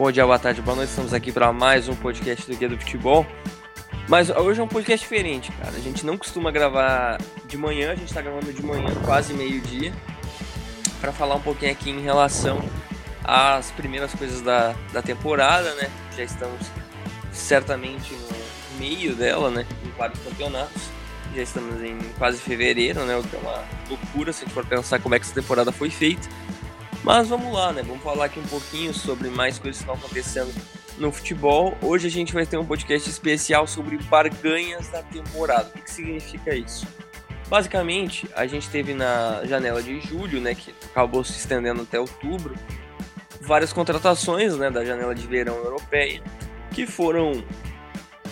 Bom dia, boa tarde, boa noite. Estamos aqui para mais um podcast do Guia do Futebol. Mas hoje é um podcast diferente, cara. A gente não costuma gravar de manhã, a gente está gravando de manhã, quase meio-dia, para falar um pouquinho aqui em relação às primeiras coisas da, da temporada, né? Já estamos certamente no meio dela, né? Em vários campeonatos. Já estamos em quase fevereiro, né? O que é uma loucura se a gente for pensar como é que essa temporada foi feita. Mas vamos lá, né? Vamos falar aqui um pouquinho sobre mais coisas que estão acontecendo no futebol. Hoje a gente vai ter um podcast especial sobre barganhas da temporada. O que, que significa isso? Basicamente, a gente teve na janela de julho, né, que acabou se estendendo até outubro, várias contratações, né, da janela de verão europeia, que foram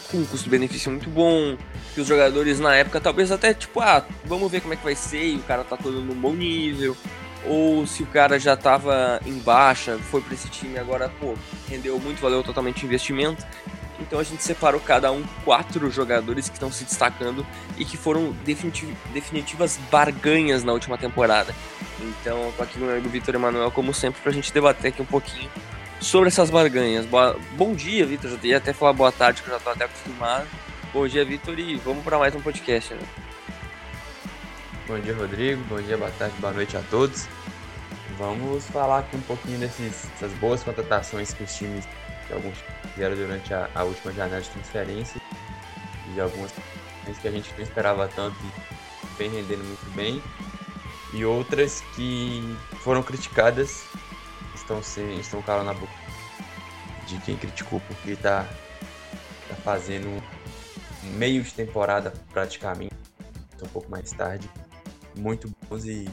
com um custo-benefício muito bom, que os jogadores na época talvez até tipo, ah, vamos ver como é que vai ser, e o cara tá todo num bom nível, ou se o cara já estava em baixa, foi para esse time agora, pô, rendeu muito, valeu totalmente o investimento. Então a gente separou cada um quatro jogadores que estão se destacando e que foram definitiv definitivas barganhas na última temporada. Então, eu tô aqui com meu amigo Vitor Emanuel, como sempre, para a gente debater aqui um pouquinho sobre essas barganhas. Boa... Bom dia, Vitor. Já ia até falar boa tarde, que eu já tô até acostumado. Bom dia, Vitor, e vamos para mais um podcast. Né? Bom dia, Rodrigo. Bom dia, boa tarde, boa noite a todos. Vamos falar aqui um pouquinho dessas boas contratações que os times, que alguns fizeram durante a, a, última janela de transferência e de algumas que a gente não esperava tanto e vem rendendo muito bem e outras que foram criticadas estão sem, estão calando na boca de quem criticou porque está tá fazendo meio de temporada praticamente um pouco mais tarde muito bons e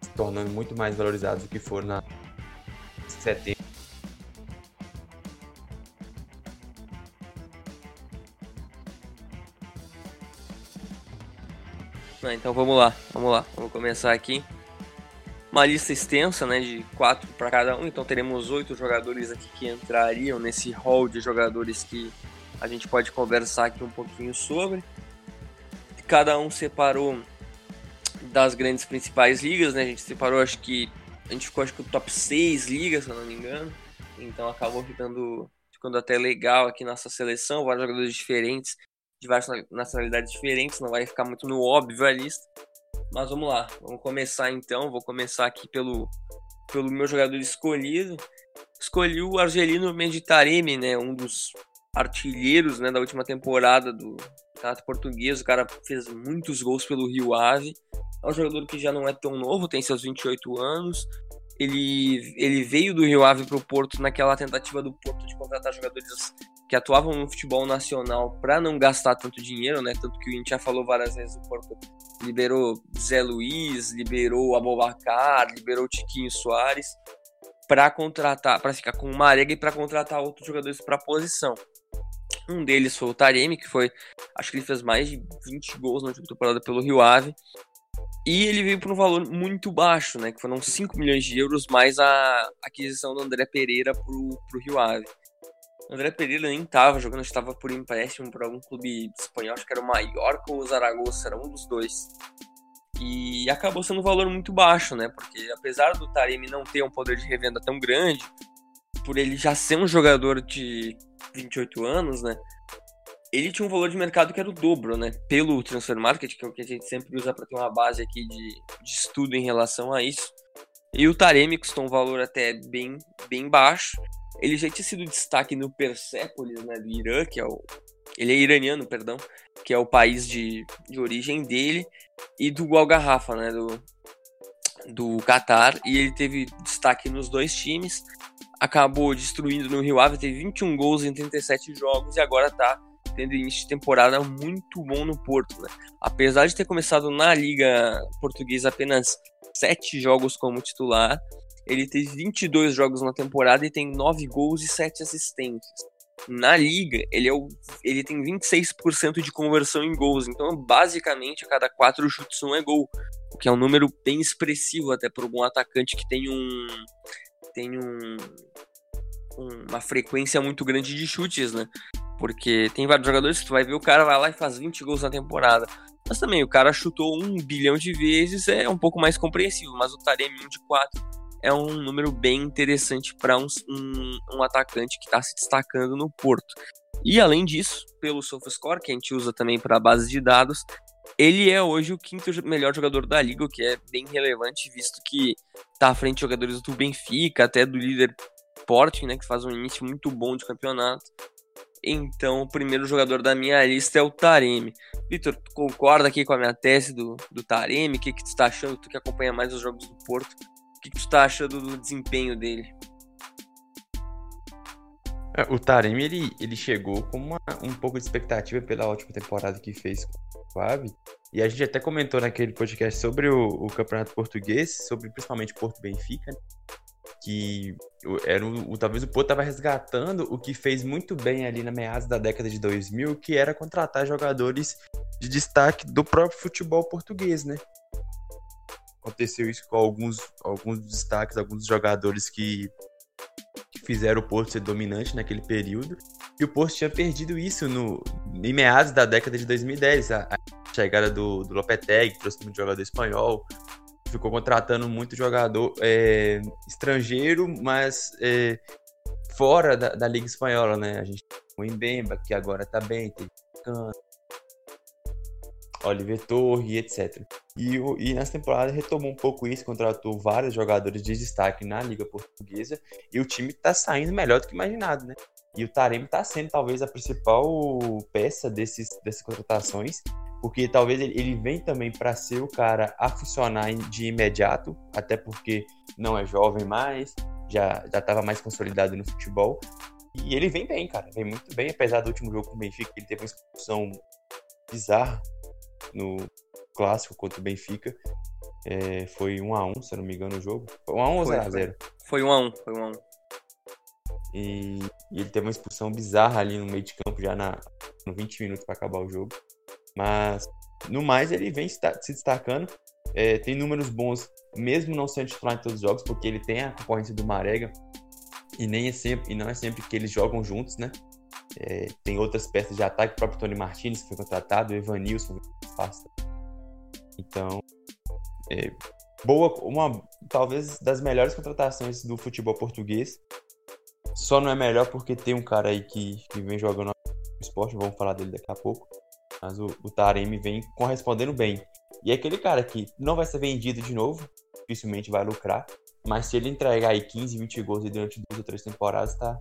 se tornando muito mais valorizados do que foram na setembro. Então vamos lá, vamos lá, vamos começar aqui. Uma lista extensa, né, de quatro para cada um. Então teremos oito jogadores aqui que entrariam nesse hall de jogadores que a gente pode conversar aqui um pouquinho sobre. Cada um separou das grandes principais ligas, né? A gente separou, acho que. A gente ficou, acho que, o top 6 ligas, se eu não me engano. Então acabou ficando, ficando até legal aqui nossa seleção. Vários jogadores diferentes, de várias nacionalidades diferentes. Não vai ficar muito no óbvio a lista. Mas vamos lá, vamos começar então. Vou começar aqui pelo, pelo meu jogador escolhido. Escolhi o Argelino Meditaremi, né? Um dos artilheiros né, da última temporada do campeonato português. O cara fez muitos gols pelo Rio Ave. É um jogador que já não é tão novo, tem seus 28 anos. Ele, ele veio do Rio Ave para o Porto naquela tentativa do Porto de contratar jogadores que atuavam no futebol nacional para não gastar tanto dinheiro, né? Tanto que a gente já falou várias vezes, o Porto liberou Zé Luiz, liberou Abobacar, liberou Tiquinho Soares para contratar, para ficar com o Marega e para contratar outros jogadores para a posição. Um deles foi o Taremi, que foi, acho que ele fez mais de 20 gols na última temporada pelo Rio Ave. E ele veio por um valor muito baixo, né? Que foram 5 milhões de euros mais a aquisição do André Pereira pro, pro Rio Ave. O André Pereira nem estava jogando, estava por empréstimo para algum clube espanhol, acho que era o Mallorca ou o Zaragoza, era um dos dois. E acabou sendo um valor muito baixo, né? Porque apesar do Taremi não ter um poder de revenda tão grande, por ele já ser um jogador de 28 anos, né? Ele tinha um valor de mercado que era o dobro, né? Pelo Transfer Market, que é o que a gente sempre usa para ter uma base aqui de, de estudo em relação a isso. E o Taremi custou um valor até bem, bem baixo. Ele já tinha sido destaque no Persepolis, né, do Irã, que é o... Ele é iraniano, perdão, que é o país de, de origem dele, e do Algarrafa, né, do, do Qatar, e ele teve destaque nos dois times acabou destruindo no Rio Ave, teve 21 gols em 37 jogos e agora tá tendo início de temporada muito bom no Porto. Né? Apesar de ter começado na Liga Portuguesa apenas 7 jogos como titular, ele teve 22 jogos na temporada e tem 9 gols e 7 assistências. Na liga, ele, é o, ele tem 26% de conversão em gols, então basicamente a cada 4 chutes um é gol, que é um número bem expressivo até para um atacante que tem um tem um, uma frequência muito grande de chutes, né? Porque tem vários jogadores que tu vai ver o cara vai lá e faz 20 gols na temporada. Mas também o cara chutou um bilhão de vezes, é um pouco mais compreensível. Mas o Taremi 1 de 4 é um número bem interessante para um, um, um, atacante que está se destacando no Porto. E além disso, pelo SofaScore, que a gente usa também para base de dados, ele é hoje o quinto melhor jogador da liga, o que é bem relevante, visto que está à frente de jogadores do Benfica, até do líder Sporting, né, que faz um início muito bom de campeonato. Então, o primeiro jogador da minha lista é o Taremi. Vitor, concorda aqui com a minha tese do, do Taremi? O que, que tu está achando? Tu que acompanha mais os jogos do Porto, o que, que tu está achando do desempenho dele? É, o Taremi, ele, ele chegou com uma, um pouco de expectativa pela ótima temporada que fez o Fábio. E a gente até comentou naquele podcast sobre o, o Campeonato Português, sobre principalmente Porto Benfica, né? que era o, talvez o Porto estava resgatando o que fez muito bem ali na meados da década de 2000, que era contratar jogadores de destaque do próprio futebol português, né? Aconteceu isso com alguns, alguns destaques, alguns jogadores que, que fizeram o Porto ser dominante naquele período. E o Porto tinha perdido isso no, em meados da década de 2010. A, a chegada do, do Lopetegui, trouxe muito jogador espanhol, ficou contratando muito jogador é, estrangeiro, mas é, fora da, da, Liga Espanhola, né? A gente tem o Mbemba, que agora tá bem, tem Oliver Torre, etc. E, e nessa temporada retomou um pouco isso, contratou vários jogadores de destaque na Liga Portuguesa e o time tá saindo melhor do que imaginado, né? E o Taremi tá sendo talvez a principal peça desses, dessas contratações porque talvez ele vem também para ser o cara a funcionar de imediato, até porque não é jovem mais, já já estava mais consolidado no futebol. E ele vem bem, cara, vem muito bem, apesar do último jogo com o Benfica, ele teve uma expulsão bizarra no clássico contra o Benfica. É, foi 1 a 1 se eu não me engano, o jogo. Foi 1 a 1 ou 0 a 0 Foi 1 a 1 foi 1 a 1 e, e ele teve uma expulsão bizarra ali no meio de campo, já na, no 20 minutos para acabar o jogo. Mas, no mais, ele vem se destacando. É, tem números bons, mesmo não sendo titular em todos os jogos, porque ele tem a concorrência do Marega. E, nem é sempre, e não é sempre que eles jogam juntos, né? É, tem outras peças de ataque, o próprio Tony Martinez foi contratado, o Evanilson passa. Então, é, boa, uma talvez das melhores contratações do futebol português. Só não é melhor porque tem um cara aí que, que vem jogando esporte, vamos falar dele daqui a pouco. Mas o, o Taremi vem correspondendo bem. E é aquele cara que não vai ser vendido de novo, dificilmente vai lucrar. Mas se ele entregar aí 15, 20 gols durante duas ou três temporadas, tá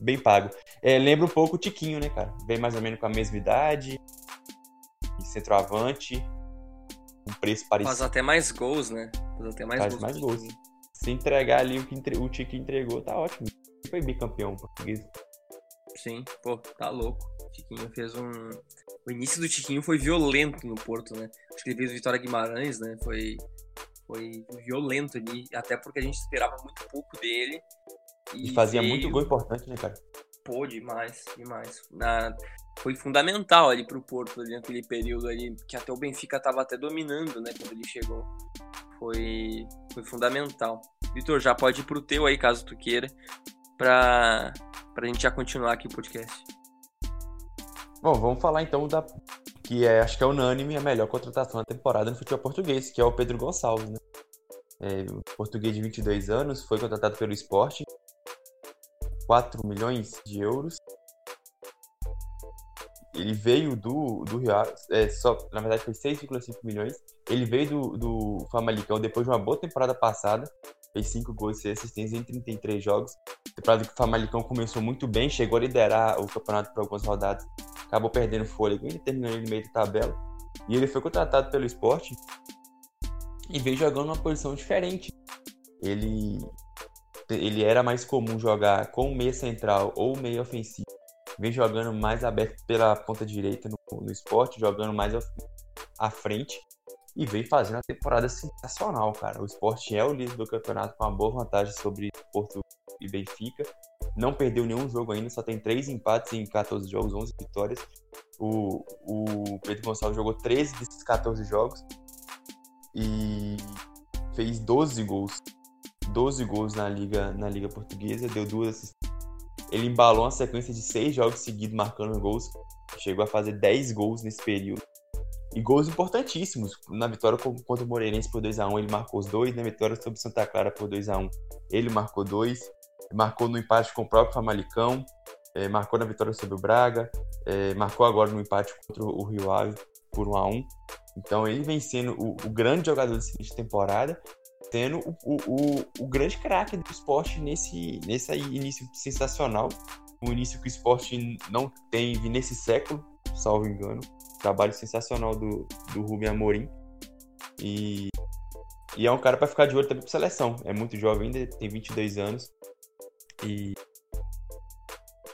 bem pago. É, lembra um pouco o Tiquinho, né, cara? Vem mais ou menos com a mesma idade, centroavante, um preço parecido. Faz até mais gols, né? Faz até mais Faz gols. mais gols. Se entregar ali o que entre... o Tiquinho entregou, tá ótimo. Foi bicampeão português. Sim, pô, tá louco. Tiquinho fez um. O início do Tiquinho foi violento no Porto, né? Acho que ele fez Vitória Guimarães, né? Foi, foi violento ali, até porque a gente esperava muito pouco dele. E, e fazia veio... muito gol importante, né, cara? Pô, demais, demais. Na... Foi fundamental ali pro Porto ali naquele período ali, que até o Benfica tava até dominando, né, quando ele chegou. Foi, foi fundamental. Vitor, já pode ir pro teu aí, caso tu queira, pra, pra gente já continuar aqui o podcast. Bom, vamos falar então da que é, acho que é unânime a melhor contratação da temporada no futebol português, que é o Pedro Gonçalves, né? É, português de 22 anos foi contratado pelo esporte, 4 milhões de euros. Ele veio do, do Real, é, só, na verdade foi 6,5 milhões. Ele veio do, do Famalicão depois de uma boa temporada passada, fez 5 gols e 6 assistências em 33 jogos. Temporada que o Famalicão começou muito bem, chegou a liderar o campeonato por algumas rodadas acabou perdendo fôlego e terminou no meio da tabela. E ele foi contratado pelo esporte e veio jogando uma posição diferente. Ele, ele era mais comum jogar com meia central ou meia ofensivo. Vem jogando mais aberto pela ponta direita no, no esporte, jogando mais à frente. E vem fazendo uma temporada sensacional, cara. O esporte é o líder do campeonato com uma boa vantagem sobre Porto e Benfica não perdeu nenhum jogo ainda, só tem três empates em 14 jogos, 11 vitórias. O, o Pedro Gonçalves jogou 13 desses 14 jogos e fez 12 gols. 12 gols na Liga, na Liga Portuguesa, deu duas assistências. Ele embalou uma sequência de seis jogos seguidos marcando gols, chegou a fazer 10 gols nesse período. E gols importantíssimos. Na vitória contra o Moreirense por 2x1, ele marcou os dois. Na vitória sobre Santa Clara por 2x1, ele marcou dois. Marcou no empate com o próprio Famalicão. É, marcou na vitória sobre o Braga. É, marcou agora no empate contra o Rio Ave por 1x1. Então ele vem sendo o, o grande jogador dessa temporada sendo o, o, o grande craque do esporte nesse, nesse início sensacional. Um início que o esporte não teve nesse século, salvo engano. Trabalho sensacional do, do Rubem Amorim. E, e é um cara para ficar de olho também para seleção. É muito jovem ainda, tem 22 anos. E,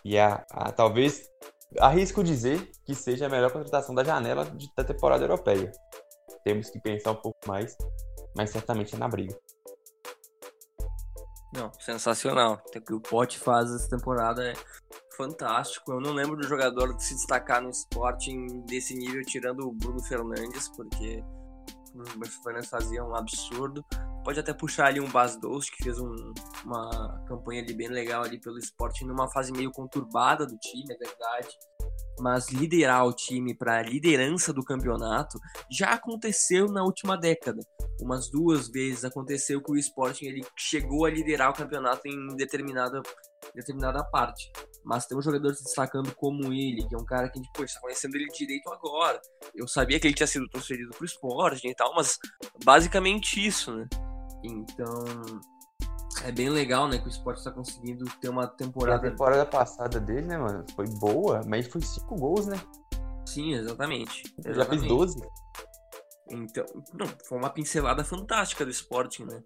e a, a, talvez arrisco dizer que seja a melhor contratação da janela de, da temporada europeia. Temos que pensar um pouco mais mas certamente é na briga. Não, sensacional. O que o Pote faz essa temporada é fantástico. Eu não lembro do jogador se destacar no esporte desse nível, tirando o Bruno Fernandes, porque o Bruno Fernandes fazia um absurdo. Pode até puxar ali um Bas Dost, que fez um, uma campanha ali bem legal ali pelo esporte, numa fase meio conturbada do time, é verdade mas liderar o time para a liderança do campeonato já aconteceu na última década. Umas duas vezes aconteceu que o Sporting ele chegou a liderar o campeonato em determinada, determinada parte. Mas tem um jogador se destacando como ele, que é um cara que a gente está conhecendo ele direito agora. Eu sabia que ele tinha sido transferido para o Sporting e tal, mas basicamente isso, né? Então, é bem legal, né? Que o esporte está conseguindo ter uma temporada. A temporada passada dele, né, mano? Foi boa, mas foi cinco gols, né? Sim, exatamente. exatamente. Já fez 12. Então, não, foi uma pincelada fantástica do Sporting, né?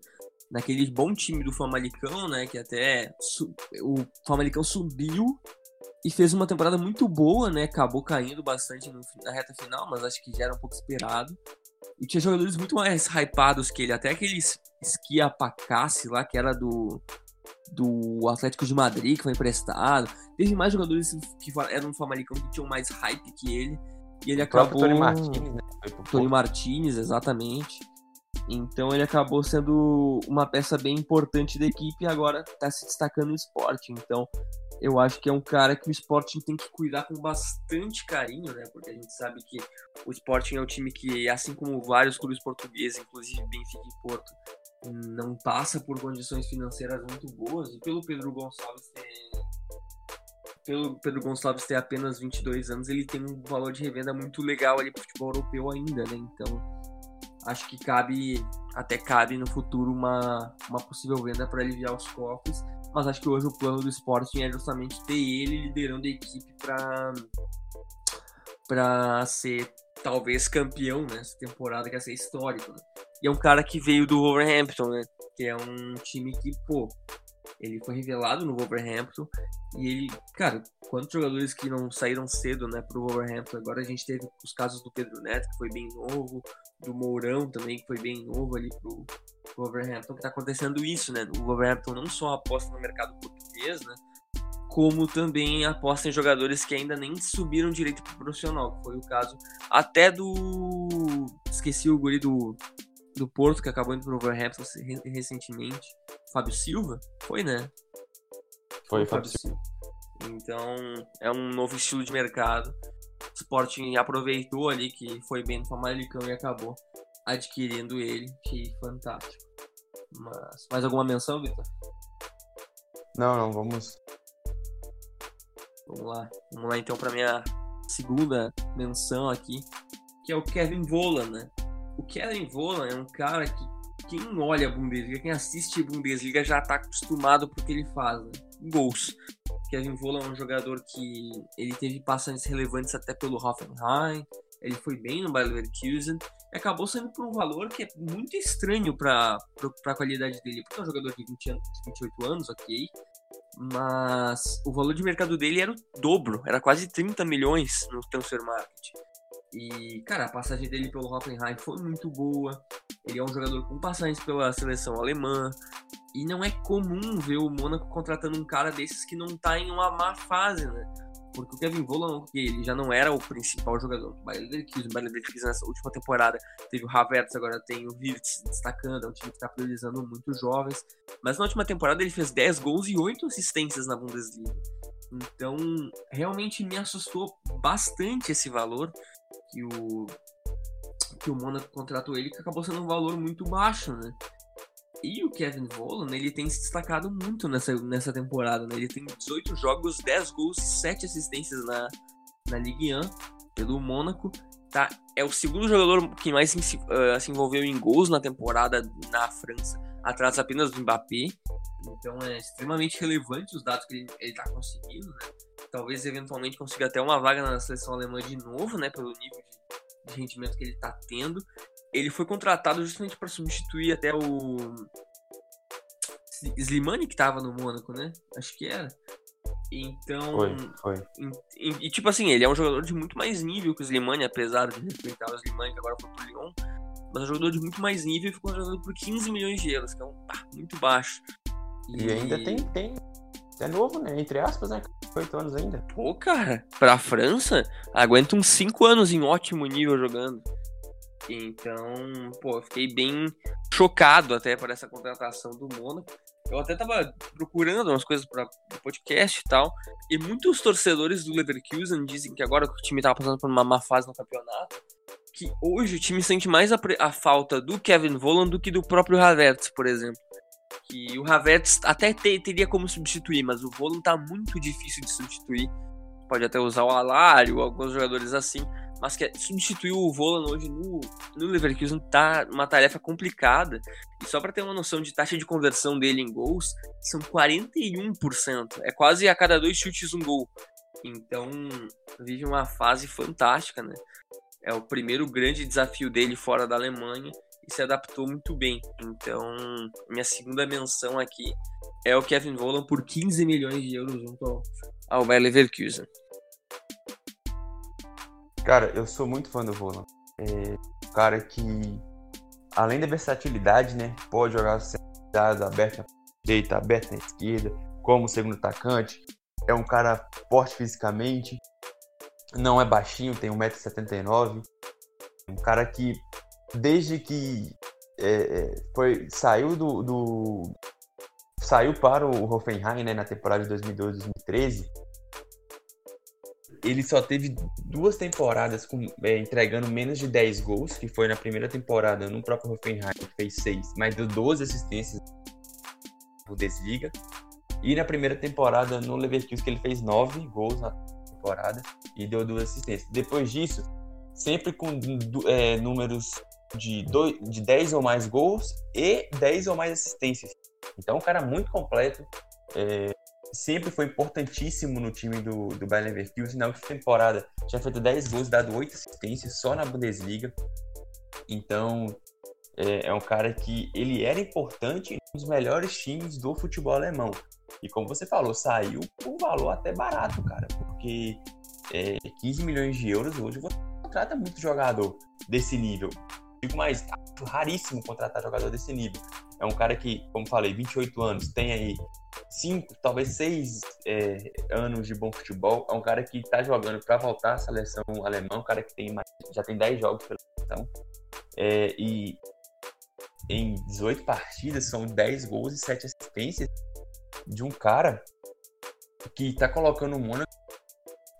Naquele bom time do Famalicão, né? Que até o Famalicão subiu e fez uma temporada muito boa, né? Acabou caindo bastante no, na reta final, mas acho que já era um pouco esperado. E tinha jogadores muito mais hypados que ele, até aqueles Esquia Pacasse lá, que era do, do Atlético de Madrid, que foi emprestado. Teve mais jogadores que eram do Famalicão que tinham mais hype que ele. E ele acabou. Tony Martins, né? Tony Martins, exatamente. Então ele acabou sendo uma peça bem importante da equipe e agora está se destacando no esporte. Então eu acho que é um cara que o Sporting tem que cuidar com bastante carinho, né? Porque a gente sabe que o Sporting é um time que, assim como vários clubes portugueses, inclusive Benfica e Porto, não passa por condições financeiras muito boas. E pelo Pedro Gonçalves ter, pelo Pedro Gonçalves ter apenas 22 anos, ele tem um valor de revenda muito legal ali pro futebol europeu ainda, né? Então, acho que cabe, até cabe no futuro uma, uma possível venda para aliviar os cofres mas acho que hoje o plano do Sporting é justamente ter ele liderando a equipe para para ser talvez campeão nessa né, temporada que ia ser histórico. Né? E é um cara que veio do Wolverhampton, né? Que é um time que, pô, ele foi revelado no Wolverhampton e ele, cara, quantos jogadores que não saíram cedo, né, pro Wolverhampton? Agora a gente teve os casos do Pedro Neto, que foi bem novo, do Mourão também, que foi bem novo ali pro, pro Wolverhampton, que tá acontecendo isso, né? O Wolverhampton não só aposta no mercado português, né? Como também aposta em jogadores que ainda nem subiram direito pro profissional, que foi o caso até do. Esqueci o guri do, do Porto, que acabou indo pro Wolverhampton recentemente. Fábio Silva? Foi, né? Foi, Fábio Silva. Então, é um novo estilo de mercado. O Sporting aproveitou ali que foi bem no Famalicão e acabou adquirindo ele. Que fantástico. Mas, mais alguma menção, Vitor? Não, não, vamos. Vamos lá. Vamos lá então para minha segunda menção aqui, que é o Kevin Volan, né? O Kevin Volan é um cara que quem olha a Bundesliga, quem assiste a Bundesliga já está acostumado com o que ele faz, né? Gols. Kevin Volan é um jogador que ele teve passagens relevantes até pelo Hoffenheim, ele foi bem no Bayer Leverkusen e acabou saindo por um valor que é muito estranho para a qualidade dele, porque é um jogador de, 20 anos, de 28 anos, ok, mas o valor de mercado dele era o dobro, era quase 30 milhões no transfer market. E, cara, a passagem dele pelo Hoffenheim foi muito boa. Ele é um jogador com passagens pela seleção alemã. E não é comum ver o Mônaco contratando um cara desses que não tá em uma má fase, né? Porque o Kevin Volland, ele já não era o principal jogador do Bayern Leverkusen. O Bayern Leverkusen nessa última temporada teve o Havertz, agora tem o Wirtz destacando. É um time que está priorizando muito jovens. Mas na última temporada ele fez 10 gols e 8 assistências na Bundesliga. Então, realmente me assustou bastante esse valor que o que o Mônaco contratou ele, que acabou sendo um valor muito baixo, né? E o Kevin Volland, ele tem se destacado muito nessa, nessa temporada, né? Ele tem 18 jogos, 10 gols, 7 assistências na, na Ligue 1 pelo Mônaco. Tá? É o segundo jogador que mais se, uh, se envolveu em gols na temporada na França, atrás apenas do Mbappé. Então é extremamente relevante os dados que ele, está conseguindo, né? Talvez eventualmente consiga até uma vaga na seleção alemã de novo, né? Pelo nível de, de rendimento que ele está tendo ele foi contratado justamente para substituir até o Slimani que tava no Mônaco, né? Acho que era. Então. Foi, foi. E, e, tipo assim, ele é um jogador de muito mais nível que o Slimani, apesar de respeitar o Slimani, que agora foi pro Lyon. Mas um jogador de muito mais nível e ficou jogando por 15 milhões de euros, que é um pá, muito baixo. E, e ainda tem, tem. É novo, né? Entre aspas, né? 8 anos ainda. Pô, cara, pra França, aguenta uns 5 anos em ótimo nível jogando. Então, pô, eu fiquei bem chocado até por essa contratação do Mônaco. Eu até tava procurando umas coisas para podcast e tal, e muitos torcedores do Leverkusen dizem que agora que o time tava passando por uma má fase no campeonato, que hoje o time sente mais a, a falta do Kevin Volland do que do próprio Havertz, por exemplo. Que o Havertz até te, teria como substituir, mas o Volland tá muito difícil de substituir. Pode até usar o Alário, alguns jogadores assim mas que substituir o Volan hoje no, no Leverkusen tá uma tarefa complicada. E só para ter uma noção de taxa de conversão dele em gols, são 41%. É quase a cada dois chutes um gol. Então, vive uma fase fantástica, né? É o primeiro grande desafio dele fora da Alemanha e se adaptou muito bem. Então, minha segunda menção aqui é o Kevin Volan por 15 milhões de euros junto ao, ao Bayer Leverkusen. Cara, eu sou muito fã do Volan. É um cara que, além da versatilidade, né, pode jogar centrado, aberto na direita, aberto na esquerda, como segundo atacante. É um cara forte fisicamente, não é baixinho, tem 1,79m. Um cara que, desde que é, é, foi, saiu do, do, saiu para o Hoffenheim né, na temporada de 2012-2013, ele só teve duas temporadas com, é, entregando menos de 10 gols, que foi na primeira temporada no próprio Hoffenheim, que fez 6, mas deu 12 assistências no Bundesliga. E na primeira temporada no Leverkusen, que ele fez 9 gols na temporada e deu duas assistências. Depois disso, sempre com é, números de, dois, de 10 ou mais gols e 10 ou mais assistências. Então, um cara muito completo. É, sempre foi importantíssimo no time do, do Bayern Leverkusen. Na última temporada tinha feito 10 gols, dado 8 assistências só na Bundesliga. Então é, é, um cara que ele era importante nos melhores times do futebol alemão. E como você falou, saiu por um valor até barato, cara, porque é, 15 milhões de euros hoje você contrata muito jogador desse nível. Digo mais, raríssimo contratar jogador desse nível. É um cara que, como falei, 28 anos, tem aí cinco, talvez seis é, anos de bom futebol. É um cara que está jogando para voltar à seleção alemã, um cara que tem mais, já tem 10 jogos pela seleção. É, e em 18 partidas são 10 gols e 7 assistências de um cara que está colocando o Mônaco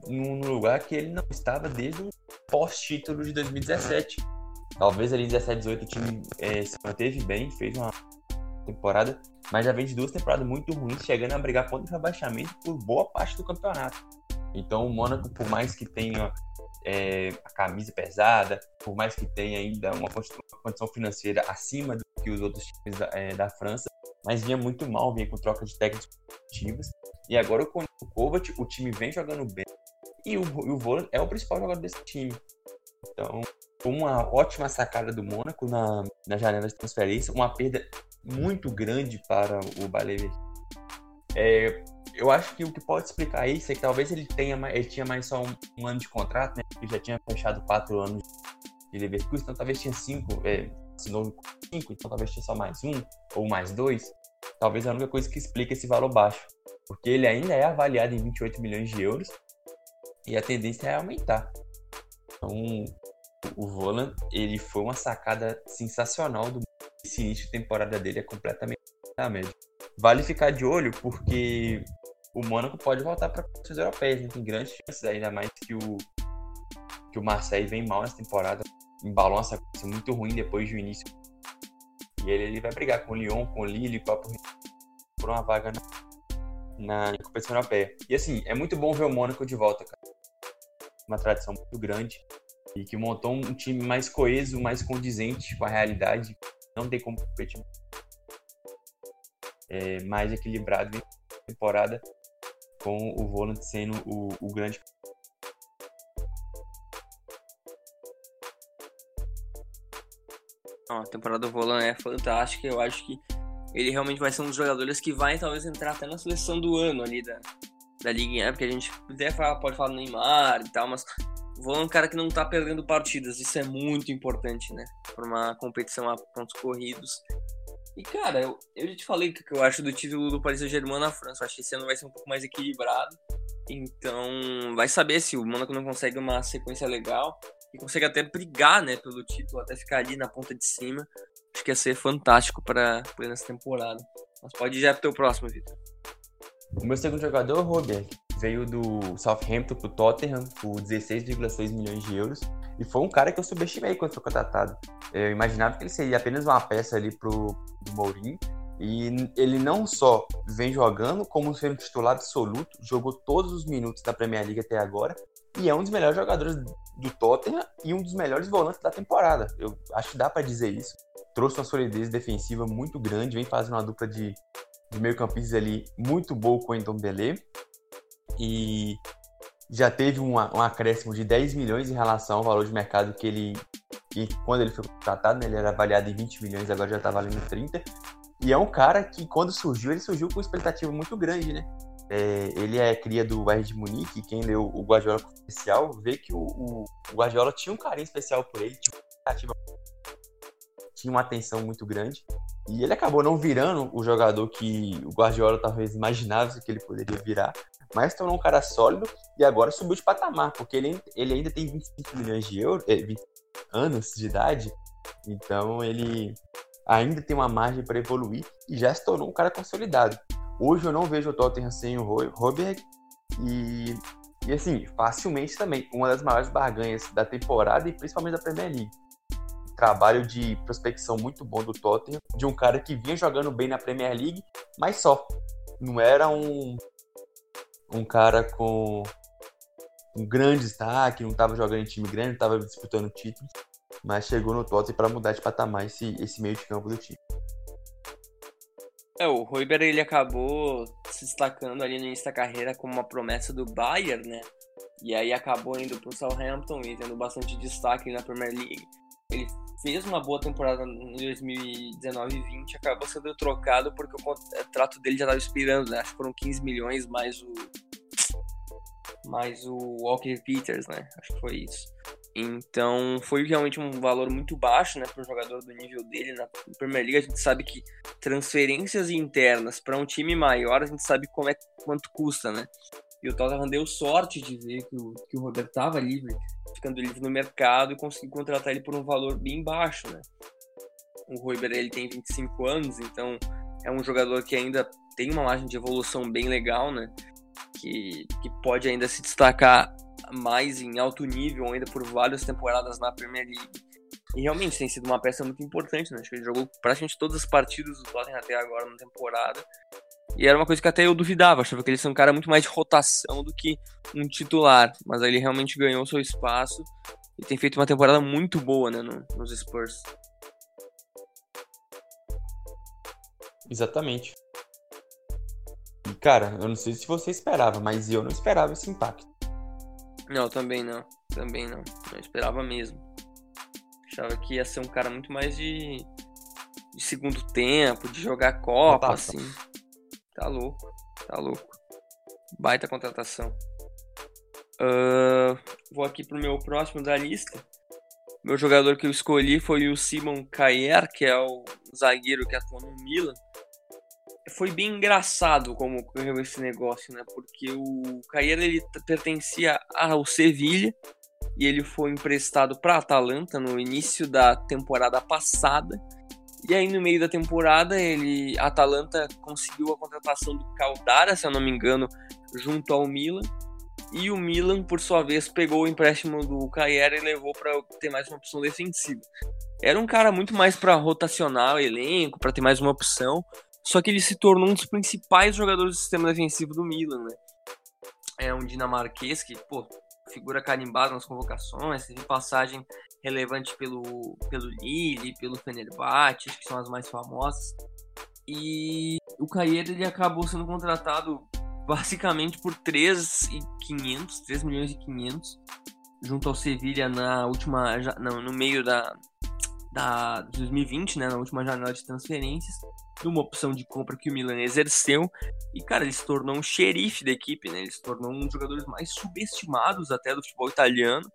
num lugar que ele não estava desde o pós-título de 2017. Talvez ali em 17, 18 o time é, se manteve bem, fez uma temporada mas já vem de duas temporadas muito ruins, chegando a brigar contra o rebaixamento por boa parte do campeonato. Então o Mônaco, por mais que tenha é, a camisa pesada, por mais que tenha ainda uma condição financeira acima do que os outros times da, é, da França, mas vinha muito mal, vinha com troca de técnicos positivas. E agora com o Kovac, o time vem jogando bem e o, o Volan é o principal jogador desse time. Então, uma ótima sacada do Mônaco na, na janela de transferência, uma perda muito grande para o Bayer é, eu acho que o que pode explicar isso é que talvez ele tenha ele tinha mais só um, um ano de contrato, né? Ele já tinha fechado quatro anos de Leverkusen, então talvez tinha cinco, é, assinou cinco, então talvez tinha só mais um ou mais dois. Talvez a única coisa que explica esse valor baixo, porque ele ainda é avaliado em 28 milhões de euros e a tendência é aumentar. Então, o Volan, ele foi uma sacada sensacional do esse início de temporada dele é completamente na média. Vale ficar de olho porque o Mônaco pode voltar para as europeias, né? tem grandes chances, ainda mais que o que o Marseille vem mal nessa temporada. embalou uma sequência muito ruim depois do início. E ele, ele vai brigar com o Lyon, com o Lille, com a por uma vaga na, na competição europeia. E assim, é muito bom ver o Mônaco de volta, cara. Uma tradição muito grande e que montou um time mais coeso, mais condizente com a realidade. Não tem como competir é, mais equilibrado em temporada com o Volant sendo o, o grande a temporada do Volan é fantástica. Eu acho que ele realmente vai ser um dos jogadores que vai talvez entrar até na seleção do ano ali da, da Liga, né? porque a gente até fala, pode falar do Neymar e tal, mas o Volan é um cara que não tá perdendo partidas. Isso é muito importante, né? Para uma competição a pontos corridos. E, cara, eu, eu já te falei o que eu acho do título do Paris Saint-Germain na França. Eu acho que esse ano vai ser um pouco mais equilibrado. Então, vai saber se o Monaco não consegue uma sequência legal e consegue até brigar, né, pelo título, até ficar ali na ponta de cima. Acho que ia ser fantástico para nessa temporada. Mas pode ir já pro teu próximo, Vitor. O meu segundo jogador, Robert, veio do Southampton pro Tottenham por 16,6 milhões de euros. E foi um cara que eu subestimei quando foi contratado. Eu imaginava que ele seria apenas uma peça ali pro Mourinho. E ele não só vem jogando, como sendo titular absoluto, jogou todos os minutos da Premier League até agora. E é um dos melhores jogadores do Tottenham e um dos melhores volantes da temporada. Eu acho que dá para dizer isso. Trouxe uma solidez defensiva muito grande, vem fazendo uma dupla de, de meio-campistas ali muito boa com o Endombele. E já teve uma, um acréscimo de 10 milhões em relação ao valor de mercado que ele. Que quando ele foi contratado, né, ele era avaliado em 20 milhões, agora já está valendo 30. E é um cara que, quando surgiu, ele surgiu com uma expectativa muito grande, né? É, ele é cria do Bayern de Munique, e quem leu o Guardiola especial vê que o, o, o, Guardiola tinha um carinho especial por ele, tinha uma, tinha uma atenção muito grande. E ele acabou não virando o jogador que o Guardiola talvez imaginava que ele poderia virar, mas tornou um cara sólido e agora subiu de patamar, porque ele, ele ainda tem 25 milhões de euros, é, 20 anos de idade, então ele ainda tem uma margem para evoluir e já se tornou um cara consolidado. Hoje eu não vejo o Tottenham sem o Robert e, e assim, facilmente também, uma das maiores barganhas da temporada e principalmente da Premier League. Trabalho de prospecção muito bom do Tottenham, de um cara que vinha jogando bem na Premier League, mas só. Não era um, um cara com um grande destaque, não estava jogando em time grande, não estava disputando títulos, mas chegou no Tottenham para mudar de patamar esse, esse meio de campo do time. É, o Roiber ele acabou se destacando ali no início da carreira como uma promessa do Bayern, né? E aí acabou indo pro Southampton e tendo bastante destaque na Premier League. Ele fez uma boa temporada em 2019 e 20, acabou sendo trocado porque o contrato dele já estava expirando, né? Acho que foram 15 milhões mais o mais o Walker Peters, né? Acho que foi isso. Então foi realmente um valor muito baixo, né, para um jogador do nível dele na Premier League. A gente sabe que transferências internas para um time maior, a gente sabe como é quanto custa, né? E o Tottenham deu sorte de ver que o, que o Robert estava livre, ficando livre no mercado e conseguiu contratar ele por um valor bem baixo, né? O Roiber ele tem 25 anos, então é um jogador que ainda tem uma margem de evolução bem legal, né? Que, que pode ainda se destacar mais em alto nível ainda por várias temporadas na Premier League. E realmente tem sido uma peça muito importante, né? Acho que ele jogou praticamente todas as partidas do Tottenham até agora na temporada. E era uma coisa que até eu duvidava, achava que ele é um cara muito mais de rotação do que um titular. Mas aí ele realmente ganhou seu espaço e tem feito uma temporada muito boa, né, no, nos Spurs. Exatamente. E cara, eu não sei se você esperava, mas eu não esperava esse impacto. Não, também não. Também não. Não esperava mesmo. Achava que ia ser um cara muito mais de, de segundo tempo, de jogar Copa, assim. Tá louco. Tá louco. Baita contratação. Uh, vou aqui pro meu próximo da lista. Meu jogador que eu escolhi foi o Simon Kayer, que é o zagueiro que atua no Milan foi bem engraçado como ocorreu esse negócio, né? Porque o Caeira ele pertencia ao Sevilha e ele foi emprestado para Atalanta no início da temporada passada. E aí no meio da temporada ele a Atalanta conseguiu a contratação do Caldara, se eu não me engano, junto ao Milan. E o Milan, por sua vez, pegou o empréstimo do Cagliari e levou para ter mais uma opção defensiva. Era um cara muito mais para rotacionar o elenco, para ter mais uma opção, só que ele se tornou um dos principais jogadores do sistema defensivo do Milan, né? É um dinamarquês que, pô, figura carimbada nas convocações, teve passagem relevante pelo, pelo Lille, pelo Fenerbahçe, que são as mais famosas. E o Caieira ele acabou sendo contratado basicamente por 3,500, 3 milhões e 500 junto ao Sevilha na última não, no meio da da 2020, né, na última janela de transferências, uma opção de compra que o Milan exerceu e cara, ele se tornou um xerife da equipe, né? Ele se tornou um dos jogadores mais subestimados até do futebol italiano,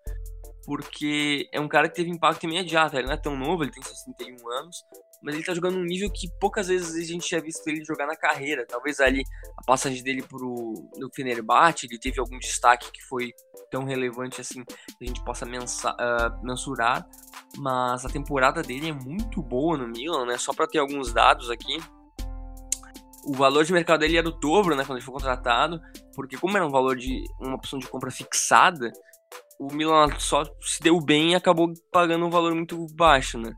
porque é um cara que teve impacto imediato, ele não é tão novo, ele tem 61 anos, mas ele tá jogando um nível que poucas vezes a gente tinha visto ele jogar na carreira. Talvez ali a passagem dele pro no Fenerbahçe, ele teve algum destaque que foi tão relevante assim que a gente possa mensa, uh, mensurar, mas a temporada dele é muito boa no Milan, né? Só para ter alguns dados aqui. O valor de mercado dele era o dobro, né, quando ele foi contratado, porque como era um valor de uma opção de compra fixada, o Milan só se deu bem e acabou pagando um valor muito baixo, né?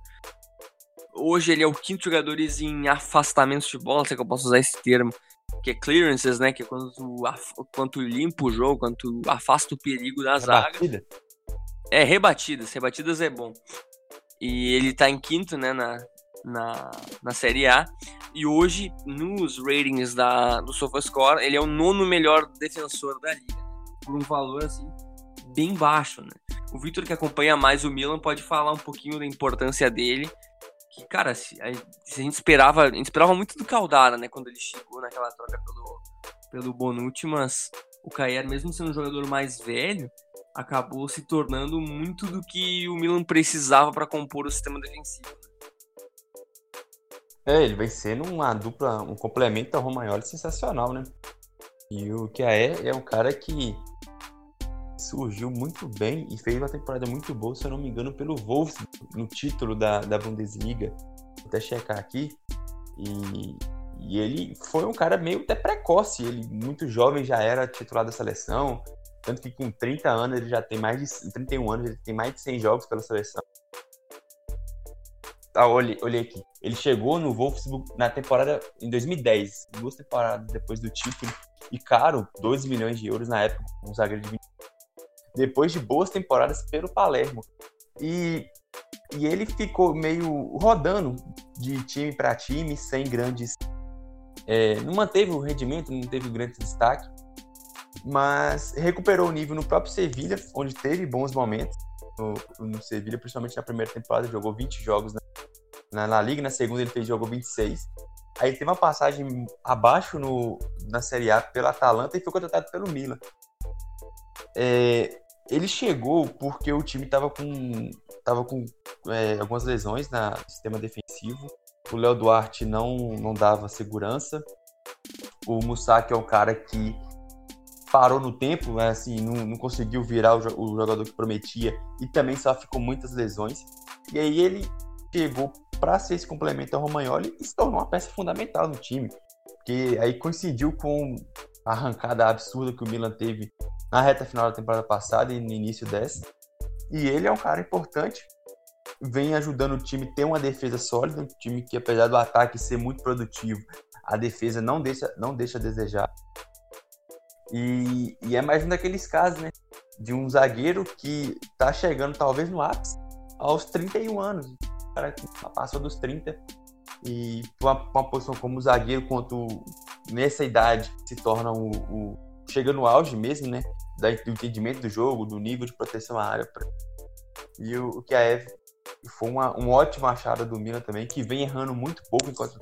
Hoje ele é o quinto jogador em afastamentos de bola, se é que eu posso usar esse termo, que é clearances, né? Que é quando tu, quando limpa o jogo, quando tu afasta o perigo da Rebatida. zaga. É, rebatidas. Rebatidas é bom. E ele tá em quinto, né, na, na, na Série A. E hoje, nos ratings da, do SofaScore, ele é o nono melhor defensor da liga. Por um valor, assim, bem baixo, né? O Victor, que acompanha mais o Milan, pode falar um pouquinho da importância dele que, cara, se a, se a, gente esperava, a gente esperava muito do Caldara, né, quando ele chegou naquela troca pelo, pelo Bonucci, mas o Caer, mesmo sendo um jogador mais velho, acabou se tornando muito do que o Milan precisava para compor o sistema defensivo. Né? É, ele vai sendo uma dupla, um complemento ao Romagnoli sensacional, né? E o Caer é um cara que surgiu muito bem e fez uma temporada muito boa, se eu não me engano, pelo Wolves no título da, da Bundesliga. Vou até checar aqui. E, e ele foi um cara meio até precoce. Ele, muito jovem, já era titular da seleção. Tanto que com 30 anos ele já tem mais de 31 anos, ele tem mais de 100 jogos pela seleção. Ah, olhei, olhei aqui. Ele chegou no Wolfsburg na temporada em 2010, duas temporadas depois do título. E caro, 12 milhões de euros na época, um zagueiro de 20 depois de boas temporadas pelo Palermo. E, e ele ficou meio rodando de time para time, sem grandes. É, não manteve o rendimento, não teve grande destaque, mas recuperou o nível no próprio Sevilha, onde teve bons momentos no, no Sevilha, principalmente na primeira temporada, jogou 20 jogos na, na, Liga, na segunda ele fez jogou 26. Aí teve uma passagem abaixo no, na Série A pela Atalanta e foi contratado pelo Milan. É, ele chegou porque o time estava com, tava com é, algumas lesões no sistema defensivo. O Léo Duarte não, não dava segurança. O Musaki é um cara que parou no tempo, né, assim, não, não conseguiu virar o, o, jogador que prometia e também sofre com muitas lesões. E aí ele chegou para ser esse complemento ao Romagnoli e se tornou uma peça fundamental no time. Porque aí coincidiu com a arrancada absurda que o Milan teve na reta final da temporada passada e no início dessa. E ele é um cara importante, vem ajudando o time ter uma defesa sólida, um time que apesar do ataque ser muito produtivo, a defesa não deixa, não deixa a desejar. E, e é mais um daqueles casos, né? De um zagueiro que tá chegando talvez no ápice aos 31 anos. O cara que passou dos 30 e uma, uma posição como zagueiro, quanto nessa idade se torna o, o chega no auge mesmo, né? Do entendimento do jogo, do nível de proteção à área. E o, o que a Eve foi uma, um ótimo achado do Milan também, que vem errando muito pouco enquanto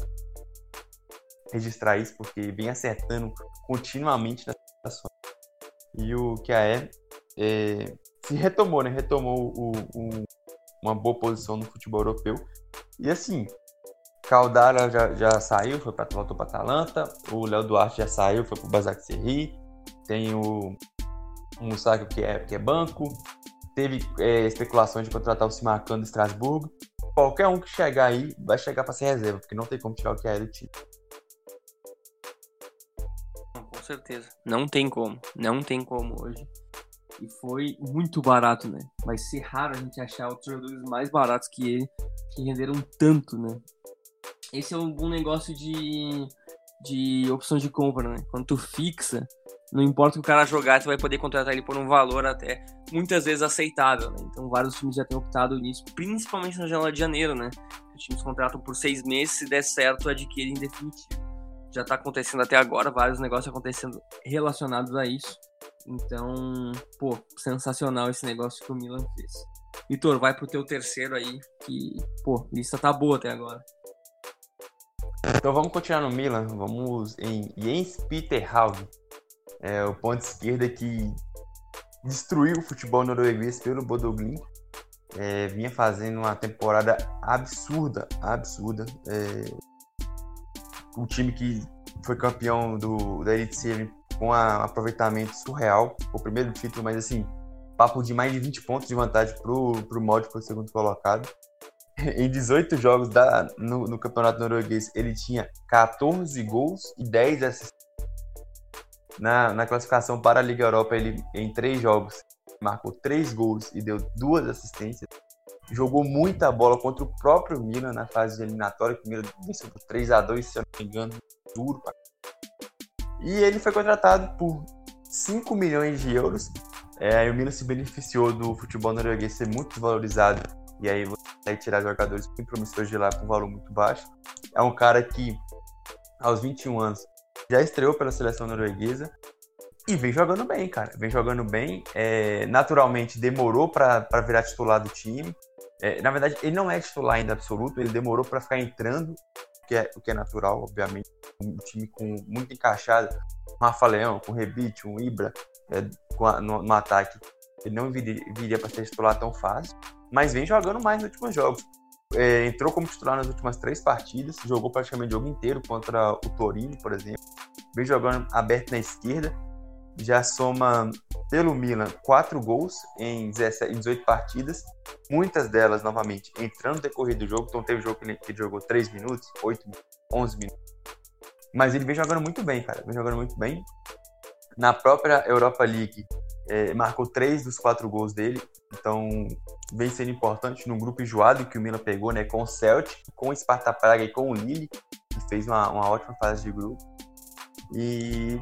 registrar isso, porque vem acertando continuamente nas situações. E o que a é, se retomou, né? Retomou o, o, uma boa posição no futebol europeu. E assim, Caldara já, já saiu, foi pra, voltou para Atalanta. O Léo Duarte já saiu, foi para o Basak Serri. Tem o um saque que é, que é banco. Teve é, especulações de contratar o Simacan do Estrasburgo. Qualquer um que chegar aí vai chegar para ser reserva, porque não tem como tirar o que é do time. certeza. Não tem como. Não tem como hoje. E foi muito barato, né? Vai ser raro a gente achar outros jogadores mais baratos que ele, que renderam tanto, né? Esse é um bom negócio de, de opção de compra, né? Quando tu fixa, não importa o que o cara jogar, tu vai poder contratar ele por um valor até muitas vezes aceitável, né? Então vários times já têm optado nisso, principalmente na janela de janeiro, né? Os times contratam por seis meses, se der certo, adquirem em definitivo. Já tá acontecendo até agora, vários negócios acontecendo relacionados a isso. Então, pô, sensacional esse negócio que o Milan fez. Vitor, vai pro teu terceiro aí, que, pô, lista tá boa até agora. Então vamos continuar no Milan, vamos em Jens Peter Hauge é, o ponto esquerda que destruiu o futebol norueguês pelo Bodoglin. É, vinha fazendo uma temporada absurda, absurda. É, o time que foi campeão do, da Elite com um aproveitamento surreal, o primeiro título, mas assim, papo de mais de 20 pontos de vantagem pro, pro mod, o segundo colocado. Em 18 jogos da, no, no campeonato norueguês, ele tinha 14 gols e 10 assistências na, na classificação para a Liga Europa, ele em três jogos marcou três gols e deu duas assistências. Jogou muita bola contra o próprio Milan na fase eliminatória, que o Milan venceu por 3 a 2 se eu não me engano, duro. E ele foi contratado por 5 milhões de euros. É, o Milan se beneficiou do futebol norueguês ser muito valorizado. E aí você tirar jogadores bem promissores de lá com um valor muito baixo. É um cara que, aos 21 anos, já estreou pela seleção norueguesa e vem jogando bem, cara. Vem jogando bem. É, naturalmente, demorou para virar titular do time. É, na verdade, ele não é titular ainda absoluto, ele demorou para ficar entrando, que é, o que é natural, obviamente. Um time com muito encaixado, um Rafa Leão, com Rebite, um Ibra é, a, no, no, ataque. Ele não viria, viria para ser titular tão fácil, mas vem jogando mais nos últimos jogos. É, entrou como titular nas últimas três partidas, jogou praticamente o jogo inteiro contra o Torino, por exemplo. Vem jogando aberto na esquerda, já soma pelo Milan quatro gols em, 17, em 18 partidas, muitas delas novamente entrando no decorrer do jogo. Então teve jogo que ele, que ele jogou 3 minutos, 8 minutos, 11 minutos. Mas ele vem jogando muito bem, cara. Vem jogando muito bem. Na própria Europa League, é, marcou três dos quatro gols dele. Então vem sendo importante num grupo enjoado que o Milan pegou, né? Com o Celtic, com o Sparta Praga e com o Lille, que fez uma, uma ótima fase de grupo. E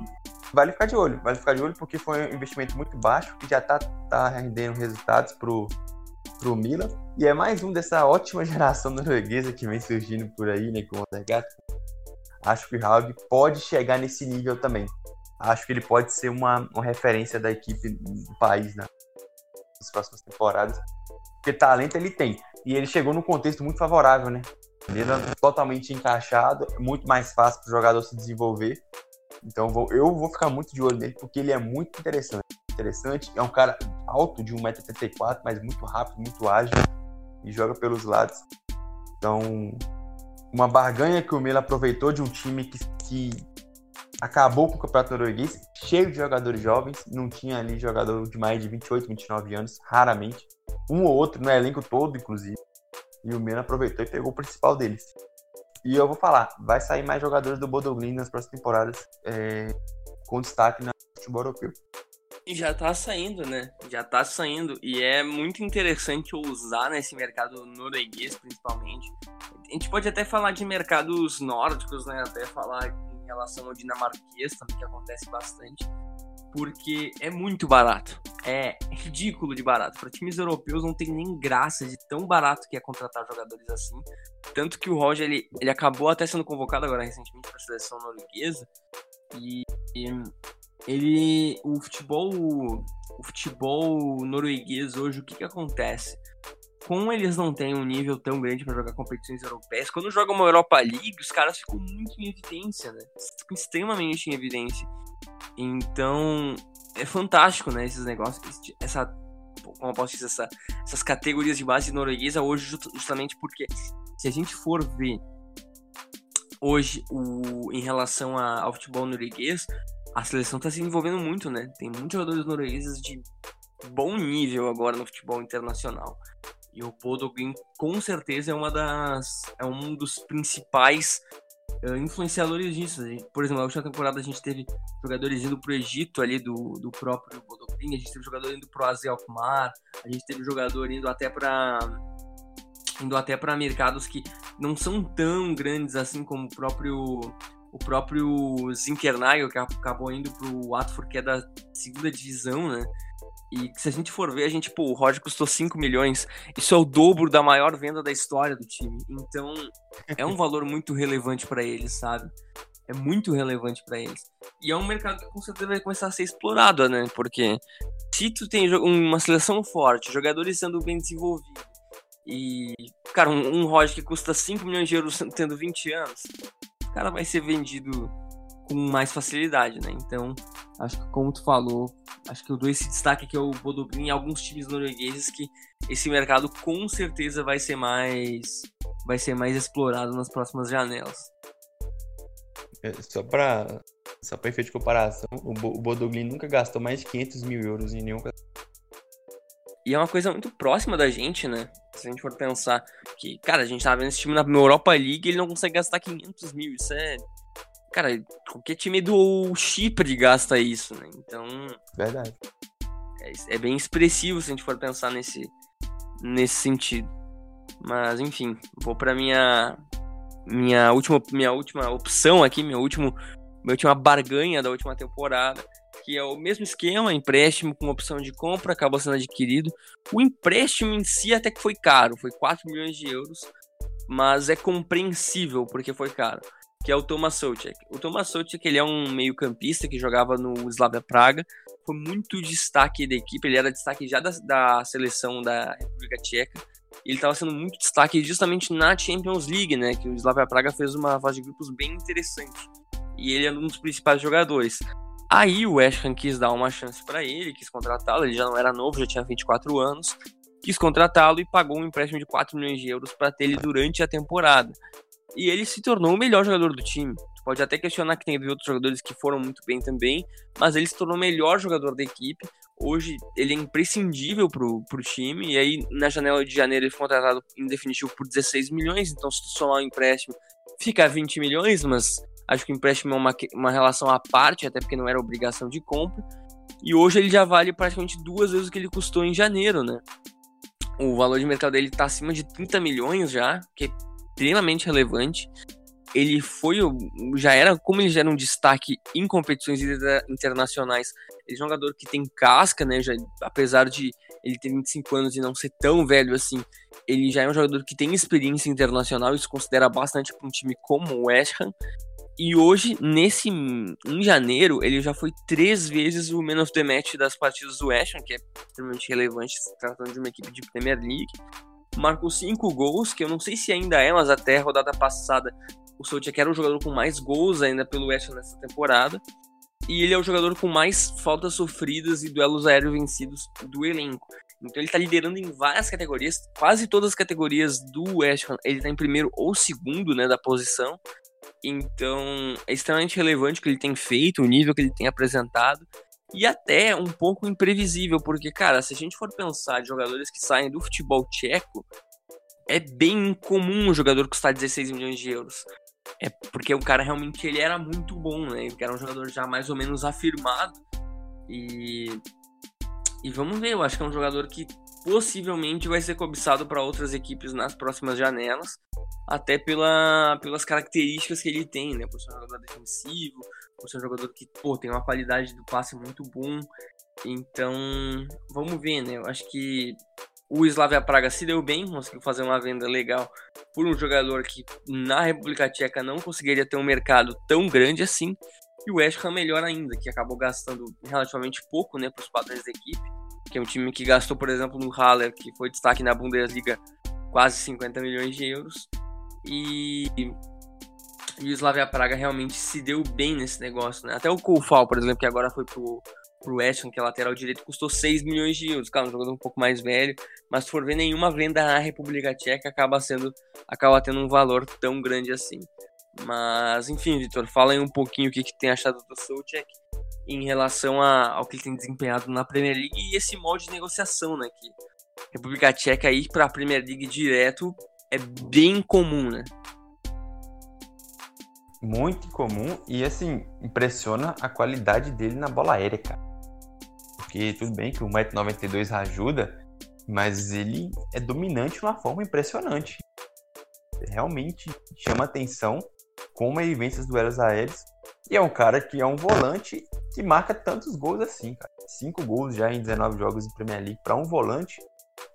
vale ficar de olho, vale ficar de olho porque foi um investimento muito baixo que já tá, tá rendendo resultados pro, pro Milan. E é mais um dessa ótima geração norueguesa que vem surgindo por aí, né? Com o Odegaard. Acho que o Haug pode chegar nesse nível também. Acho que ele pode ser uma, uma referência da equipe do país né, nas próximas temporadas. Porque talento ele tem. E ele chegou num contexto muito favorável, né? Ele era totalmente encaixado, muito mais fácil para o jogador se desenvolver. Então vou, eu vou ficar muito de olho nele porque ele é muito interessante. Interessante, é um cara alto de 1,74m, mas muito rápido, muito ágil e joga pelos lados. Então, uma barganha que o Milan aproveitou de um time que, que acabou com o campeonato norueguês, cheio de jogadores jovens, não tinha ali jogador de mais de 28, 29 anos, raramente. Um ou outro no elenco todo, inclusive. E o Milan aproveitou e pegou o principal deles. E eu vou falar, vai sair mais jogadores do Bodoglin nas próximas temporadas, é, com destaque no futebol europeu. E já tá saindo, né? Já tá saindo. E é muito interessante usar nesse mercado norueguês, principalmente. A gente pode até falar de mercados nórdicos, né? Até falar em relação ao dinamarquês também, que acontece bastante porque é muito barato. É ridículo de barato. Para times europeus não tem nem graça de tão barato que é contratar jogadores assim. Tanto que o Roger ele, ele acabou até sendo convocado agora recentemente para a seleção norueguesa e, e ele o futebol o futebol norueguês hoje o que que acontece? Como eles não têm um nível tão grande para jogar competições europeias, quando jogam uma Europa League, os caras ficam muito em evidência, né? Extremamente em evidência. Então, é fantástico, né, esses negócios, essa como eu posso dizer, essa, essas categorias de base norueguesa hoje justamente porque se a gente for ver hoje o, em relação a, ao futebol norueguês, a seleção está se envolvendo muito, né? Tem muitos jogadores noruegueses de bom nível agora no futebol internacional. E o Podogin com certeza é uma das é um dos principais influenciadores disso. Por exemplo, na última temporada a gente teve jogadores indo pro Egito ali do, do próprio Bodoclin, a gente teve jogador indo pro Asia Alkmaar, a gente teve jogador indo até para indo até para mercados que não são tão grandes assim como o próprio o próprio Zinkernagel, que acabou indo pro Watford, que é da segunda divisão, né? E se a gente for ver, a gente, pô, o Roger custou 5 milhões. Isso é o dobro da maior venda da história do time. Então, é um valor muito relevante para eles, sabe? É muito relevante para eles. E é um mercado que com certeza vai começar a ser explorado, né? Porque se tu tem uma seleção forte, jogadores sendo bem desenvolvidos, e, cara, um, um Roger que custa 5 milhões de euros tendo 20 anos, o cara vai ser vendido com mais facilidade, né? Então, acho que como tu falou, acho que eu dou esse destaque aqui ao Bodogrin e alguns times noruegueses que esse mercado com certeza vai ser mais vai ser mais explorado nas próximas janelas. É, só para só para efeito de comparação, o, Bodoglin nunca gastou mais de 500 mil euros em nenhum e é uma coisa muito próxima da gente, né? Se a gente for pensar que, cara, a gente tá vendo esse time na Europa League e ele não consegue gastar 500 mil. Isso é Cara, qualquer time do Chipre gasta isso, né? Então. Verdade. É, é, bem expressivo se a gente for pensar nesse, nesse sentido. Mas, enfim, vou para minha minha última minha última opção aqui, meu último minha última barganha da última temporada, que é o mesmo esquema, empréstimo com opção de compra, acabou sendo adquirido. O empréstimo em si até que foi caro, foi 4 milhões de euros, mas é compreensível porque foi caro que é o Tomas Soucek. O Tomas Soucek, ele é um meio-campista que jogava no Slavia Praga, foi muito destaque da equipe, ele era destaque já da, da seleção da República Tcheca, ele estava sendo muito destaque justamente na Champions League, né, que o Slavia Praga fez uma fase de grupos bem interessante, e ele é um dos principais jogadores. Aí o West Ham quis dar uma chance para ele, quis contratá-lo, ele já não era novo, já tinha 24 anos, quis contratá-lo e pagou um empréstimo de 4 milhões de euros para ter ele durante a temporada e ele se tornou o melhor jogador do time. Pode até questionar que tem outros jogadores que foram muito bem também, mas ele se tornou o melhor jogador da equipe. Hoje ele é imprescindível pro, pro time, e aí na janela de janeiro ele foi contratado em definitivo por 16 milhões, então se tu somar o empréstimo fica 20 milhões, mas acho que o empréstimo é uma, uma relação à parte, até porque não era obrigação de compra. E hoje ele já vale praticamente duas vezes o que ele custou em janeiro, né? O valor de mercado dele tá acima de 30 milhões já, que é extremamente relevante. Ele foi, já era, como ele já era um destaque em competições internacionais, ele é um jogador que tem casca, né? Já, apesar de ele ter 25 anos e não ser tão velho assim, ele já é um jogador que tem experiência internacional se considera bastante para um time como o West Ham. E hoje, nesse em janeiro, ele já foi três vezes o man of the match das partidas do West Ham, que é extremamente relevante, se tratando de uma equipe de Premier League marcou cinco gols, que eu não sei se ainda é, mas até a rodada passada o Soucek era o jogador com mais gols ainda pelo West nessa temporada. E ele é o jogador com mais faltas sofridas e duelos aéreos vencidos do elenco. Então ele está liderando em várias categorias, quase todas as categorias do West Ham. Ele está em primeiro ou segundo, né, da posição. Então é extremamente relevante o que ele tem feito, o nível que ele tem apresentado e até um pouco imprevisível, porque, cara, se a gente for pensar de jogadores que saem do futebol tcheco, é bem comum um jogador custar 16 milhões de euros. É porque o cara realmente ele era muito bom, né? Ele era um jogador já mais ou menos afirmado. E e vamos ver, eu acho que é um jogador que possivelmente vai ser cobiçado para outras equipes nas próximas janelas, até pela, pelas características que ele tem, né? Por ser um jogador defensivo, por ser um jogador que pô, tem uma qualidade do passe muito bom. Então, vamos ver, né? Eu acho que o Slavia Praga se deu bem, conseguiu fazer uma venda legal por um jogador que na República Tcheca não conseguiria ter um mercado tão grande assim. E o West Ham melhor ainda, que acabou gastando relativamente pouco né, para os padrões da equipe. Que é um time que gastou, por exemplo, no Haller, que foi destaque na Bundesliga, quase 50 milhões de euros. E e o Slavia Praga realmente se deu bem nesse negócio, né? Até o Koufal, por exemplo, que agora foi pro, pro West Ham, que é lateral direito, custou 6 milhões de euros. Cara, um jogador um pouco mais velho, mas se for ver nenhuma venda na República Tcheca acaba sendo acaba tendo um valor tão grande assim. Mas, enfim, Vitor, fala aí um pouquinho o que, que tem achado do Soucek em relação a, ao que ele tem desempenhado na Premier League e esse molde de negociação, né? Que República Tcheca ir para a Premier League direto é bem comum, né? Muito incomum e, assim, impressiona a qualidade dele na bola aérea, cara. Porque tudo bem que o 1,92m ajuda, mas ele é dominante de uma forma impressionante. Realmente chama atenção como ele vence os duelos aéreos. E é um cara que é um volante que marca tantos gols assim, cara. Cinco gols já em 19 jogos em Premier League para um volante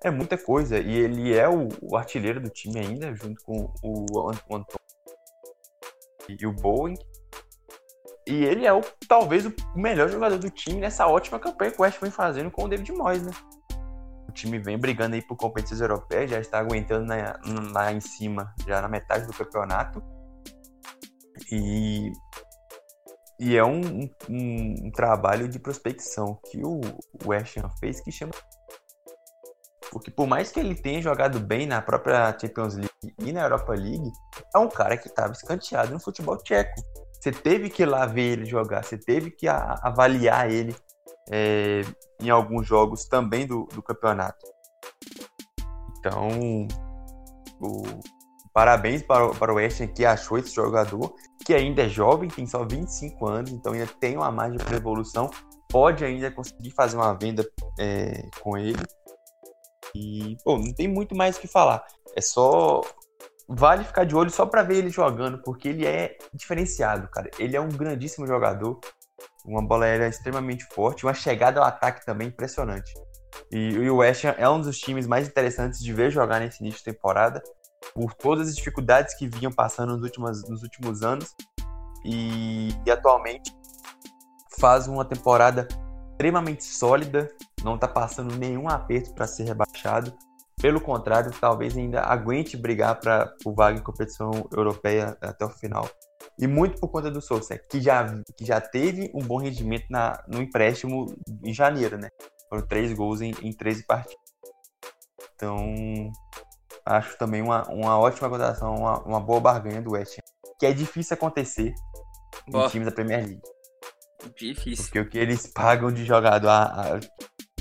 é muita coisa. E ele é o, o, artilheiro do time ainda, junto com o, o Antônio e o Boeing. E ele é o, talvez o melhor jogador do time nessa ótima campanha que o West vem fazendo com o David Moyes, né? O time vem brigando aí por competições europeias, já está aguentando na, lá em cima, já na metade do campeonato. E, e é um, um, um trabalho de prospecção que o West Ham fez que chama porque por mais que ele tenha jogado bem na própria Champions League e na Europa League, é um cara que estava escanteado no futebol tcheco. Você teve que ir lá ver ele jogar, você teve que avaliar ele é, em alguns jogos também do, do campeonato. Então, o, parabéns para, para o West Ham que achou esse jogador, que ainda é jovem, tem só 25 anos, então ainda tem uma margem para evolução, pode ainda conseguir fazer uma venda é, com ele. E, pô, não tem muito mais o que falar. É só. Vale ficar de olho só para ver ele jogando, porque ele é diferenciado, cara. Ele é um grandíssimo jogador. Uma bola aérea extremamente forte, uma chegada ao ataque também impressionante. E, e o West Ham é um dos times mais interessantes de ver jogar nesse início de temporada, por todas as dificuldades que vinham passando nos últimos, nos últimos anos. E, e atualmente faz uma temporada extremamente sólida, não está passando nenhum aperto para ser rebaixado. Pelo contrário, talvez ainda aguente brigar para o vaga em competição europeia até o final. E muito por conta do Sousa, que já, que já teve um bom rendimento na, no empréstimo em janeiro, né? Foram três gols em, em 13 partidas. Então, acho também uma, uma ótima cotação, uma, uma boa barganha do West Ham, que é difícil acontecer em times da Premier League. Difícil. Porque o que eles pagam de jogador, a, a,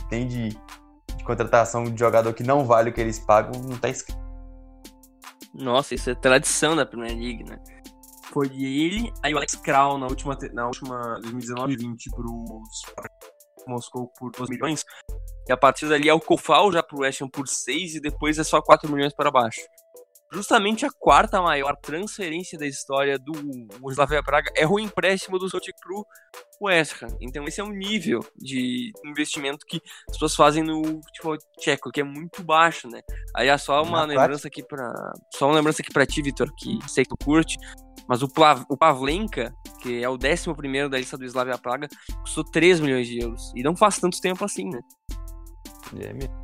tem de, de, contratação de jogador que não vale o que eles pagam, não tá escrito. Nossa, isso é tradição da Premier League, né? Foi ele, aí o Alex Kral na última, na última 2019-20 pro Moscou por 2 milhões. E a partir dali é o Kofal já pro West Ham por 6 e depois é só 4 milhões para baixo justamente a quarta maior transferência da história do Slavia Praga é o empréstimo do Celtic pro West Ham. Então esse é um nível de investimento que as pessoas fazem no futebol tcheco, que é muito baixo, né? Aí é só uma Na lembrança prática. aqui para só uma lembrança aqui para ti, Vitor, que sei que tu curte, mas o, Plav, o Pavlenka, que é o 11 primeiro da lista do Slavia Praga, custou 3 milhões de euros. E não faz tanto tempo assim, né? É mesmo.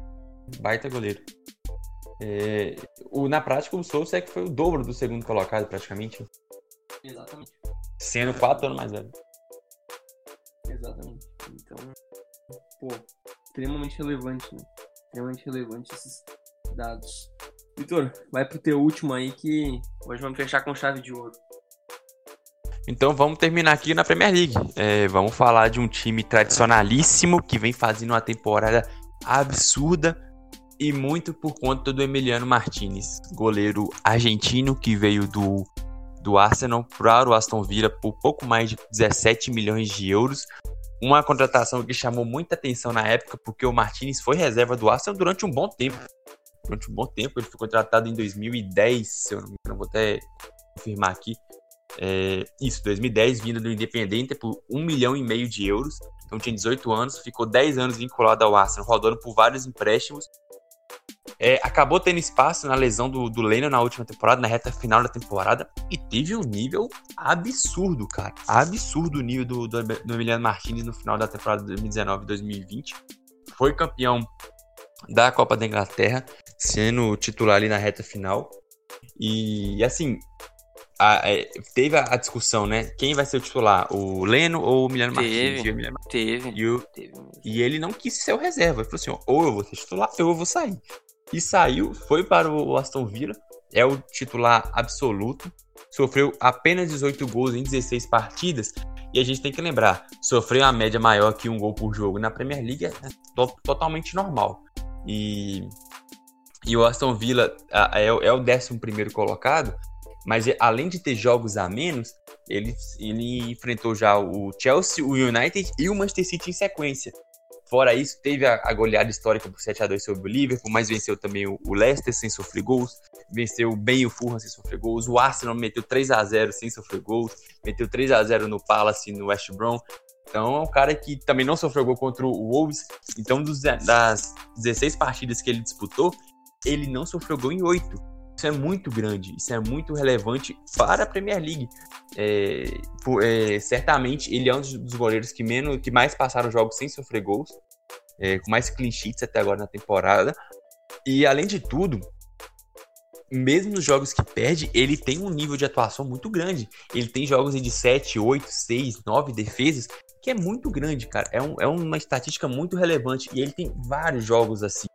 Baita goleiro. É, o, na prática, o Souza é que foi o dobro do segundo colocado, praticamente. Exatamente. Sendo quatro anos mais velho. Exatamente. Então, pô, extremamente relevante, né? Extremamente relevante esses dados. Vitor, vai pro teu último aí que hoje vamos fechar com chave de ouro. Então vamos terminar aqui na Premier League. É, vamos falar de um time tradicionalíssimo que vem fazendo uma temporada absurda e muito por conta do Emiliano Martinez, goleiro argentino que veio do, do Arsenal para o Aston Villa por pouco mais de 17 milhões de euros. Uma contratação que chamou muita atenção na época, porque o Martinez foi reserva do Arsenal durante um bom tempo. Durante um bom tempo, ele foi contratado em 2010, se eu não me engano, vou até confirmar aqui. É, isso, 2010, vindo do Independente por 1 milhão e meio de euros. Então tinha 18 anos, ficou 10 anos vinculado ao Arsenal, rodando por vários empréstimos é, acabou tendo espaço na lesão do, do Leno na última temporada, na reta final da temporada, e teve um nível absurdo, cara. Absurdo o nível do, do, do Emiliano Martinez no final da temporada 2019-2020. Foi campeão da Copa da Inglaterra, sendo titular ali na reta final. E assim, a, a, é, teve a, discussão, né? Quem vai ser o titular? O Leno ou o Emiliano Martins? Teve, Martins. teve. E, o, teve e ele não quis ser o reserva. Ele falou assim: ó, ou eu vou ser titular, ou eu vou sair e saiu, foi para o Aston Villa, é o titular absoluto, sofreu apenas 18 gols em 16 partidas, e a gente tem que lembrar, sofrer uma média maior que um gol por jogo na Premier League é to totalmente normal. E, e o Aston Villa é, é o 11 colocado, mas além de ter jogos a menos, ele, ele enfrentou já o Chelsea, o United e o Manchester City em sequência. Fora isso, teve a, a goleada histórica por 7 a 2 sobre o Liverpool, mas venceu também o, o Leicester sem sofrer gols, venceu bem o Fulham sem sofrer gols, o Arsenal meteu 3 a 0 sem sofrer gols, meteu 3 a 0 no Palace no West Brom. Então é um cara que também não sofreu gol contra o Wolves. Então, dos, das 16 partidas que ele disputou, ele não sofreu gol em 8. Isso é muito grande, isso é muito relevante para a Premier League. É, é, certamente ele é um dos goleiros que, menos, que mais passaram jogos sem sofrer gols, é, com mais clean sheets até agora na temporada. E além de tudo, mesmo nos jogos que perde, ele tem um nível de atuação muito grande. Ele tem jogos de 7, 8, 6, 9 defesas, que é muito grande, cara. É, um, é uma estatística muito relevante. E ele tem vários jogos assim.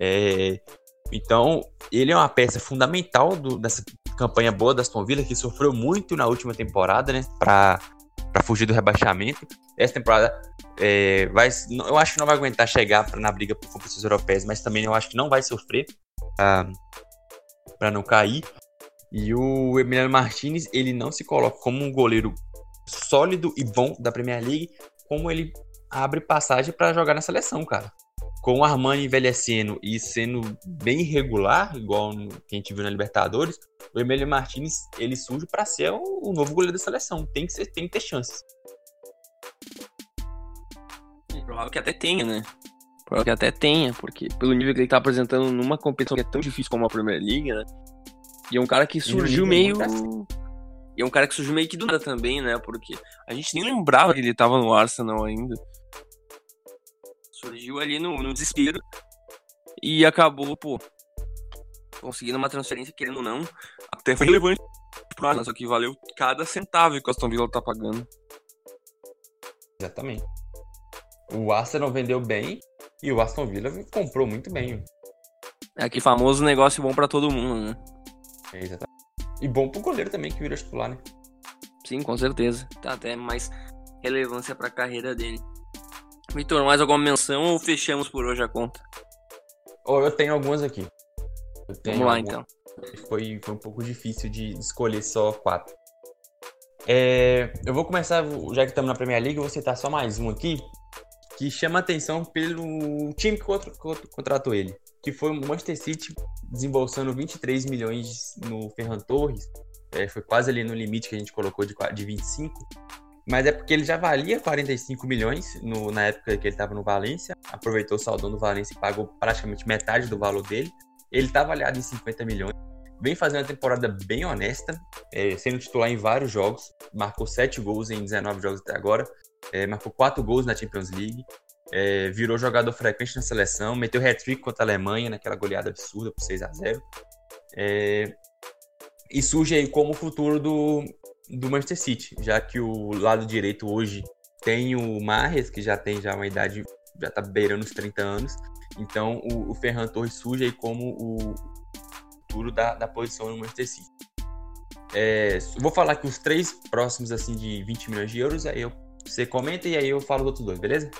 É, então, ele é uma peça fundamental do, dessa campanha boa da Aston Villa, que sofreu muito na última temporada, né? Para fugir do rebaixamento. Essa temporada é, vai, eu acho que não vai aguentar chegar na briga por competições europeias, mas também eu acho que não vai sofrer ah, para não cair. E o Emiliano Martinez, ele não se coloca como um goleiro sólido e bom da Premier League, como ele abre passagem para jogar na seleção, cara com o Armani envelhecendo e sendo bem irregular, igual que a gente viu na Libertadores, o Emílio Martinez ele surge para ser o, o, novo goleiro da seleção. Tem que, ser, tem que ter chances. É provável que até tenha, né? Provável que até tenha, porque pelo nível que ele tá apresentando numa competição que é tão difícil como a Premier League, né? E é um cara que surgiu meio. E é um cara que surgiu meio que do nada também, né? Porque a gente nem lembrava que ele tava no Arsenal ainda. Surgiu ali no, no desespero e acabou, pô, conseguindo uma transferência, querendo ou não, até foi relevante pro Arsenal, só que valeu cada centavo que o Aston Villa tá pagando. Exatamente. O Arsenal vendeu bem e o Aston Villa comprou muito bem. É aquele famoso negócio bom para todo mundo, né? É, exatamente. E bom pro goleiro também que vira titular, né? Sim, com certeza. Tá até mais relevância para a carreira dele. Vitor, mais alguma menção ou fechamos por hoje a conta? Oh, eu tenho algumas aqui. Vamos lá, então. Foi, foi um pouco difícil de escolher só quatro. É, eu vou começar, já que estamos na Premier League, eu vou citar só mais um aqui, que chama atenção pelo time que contratou ele, que foi o Manchester City desembolsando 23 milhões no Ferran Torres, é, foi quase ali no limite que a gente colocou de, de 25, mas é porque ele já valia 45 milhões no, na época que ele estava no Valência, aproveitou o saldão do Valência e pagou praticamente metade do valor dele. Ele está avaliado em 50 milhões, vem fazendo uma temporada bem honesta, é, sendo titular em vários jogos, marcou 7 gols em 19 jogos até agora, é, marcou 4 gols na Champions League, é, virou jogador frequente na seleção, meteu hat-trick contra a Alemanha naquela goleada absurda por 6 a 0 é, e surge aí como o futuro do, do Manchester City, já que o lado direito hoje tem o Marres, que já tem já uma idade, já tá beirando os 30 anos. Então o, o Ferran Torres surge aí como o futuro da, da posição no Manchester City. É, vou falar aqui os três próximos assim de 20 milhões de euros, aí eu, você comenta e aí eu falo os outros dois, beleza?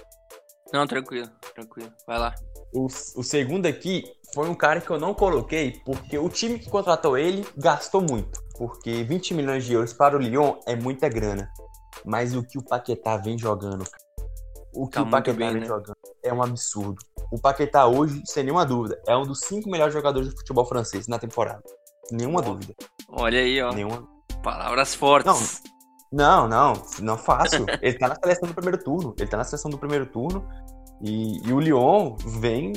Não, tranquilo, tranquilo. Vai lá. O, o segundo aqui foi um cara que eu não coloquei porque o time que contratou ele gastou muito. Porque 20 milhões de euros para o Lyon é muita grana. Mas o que o Paquetá vem jogando, o que tá o Paquetá bem, vem né? jogando é um absurdo. O Paquetá hoje, sem nenhuma dúvida, é um dos cinco melhores jogadores de futebol francês na temporada. Nenhuma dúvida. Olha aí, ó. Nenhuma... Palavras fortes. Não, não, não, não fácil. Ele tá na seleção do primeiro turno. Ele tá na seleção do primeiro turno. E, e, o Lyon vem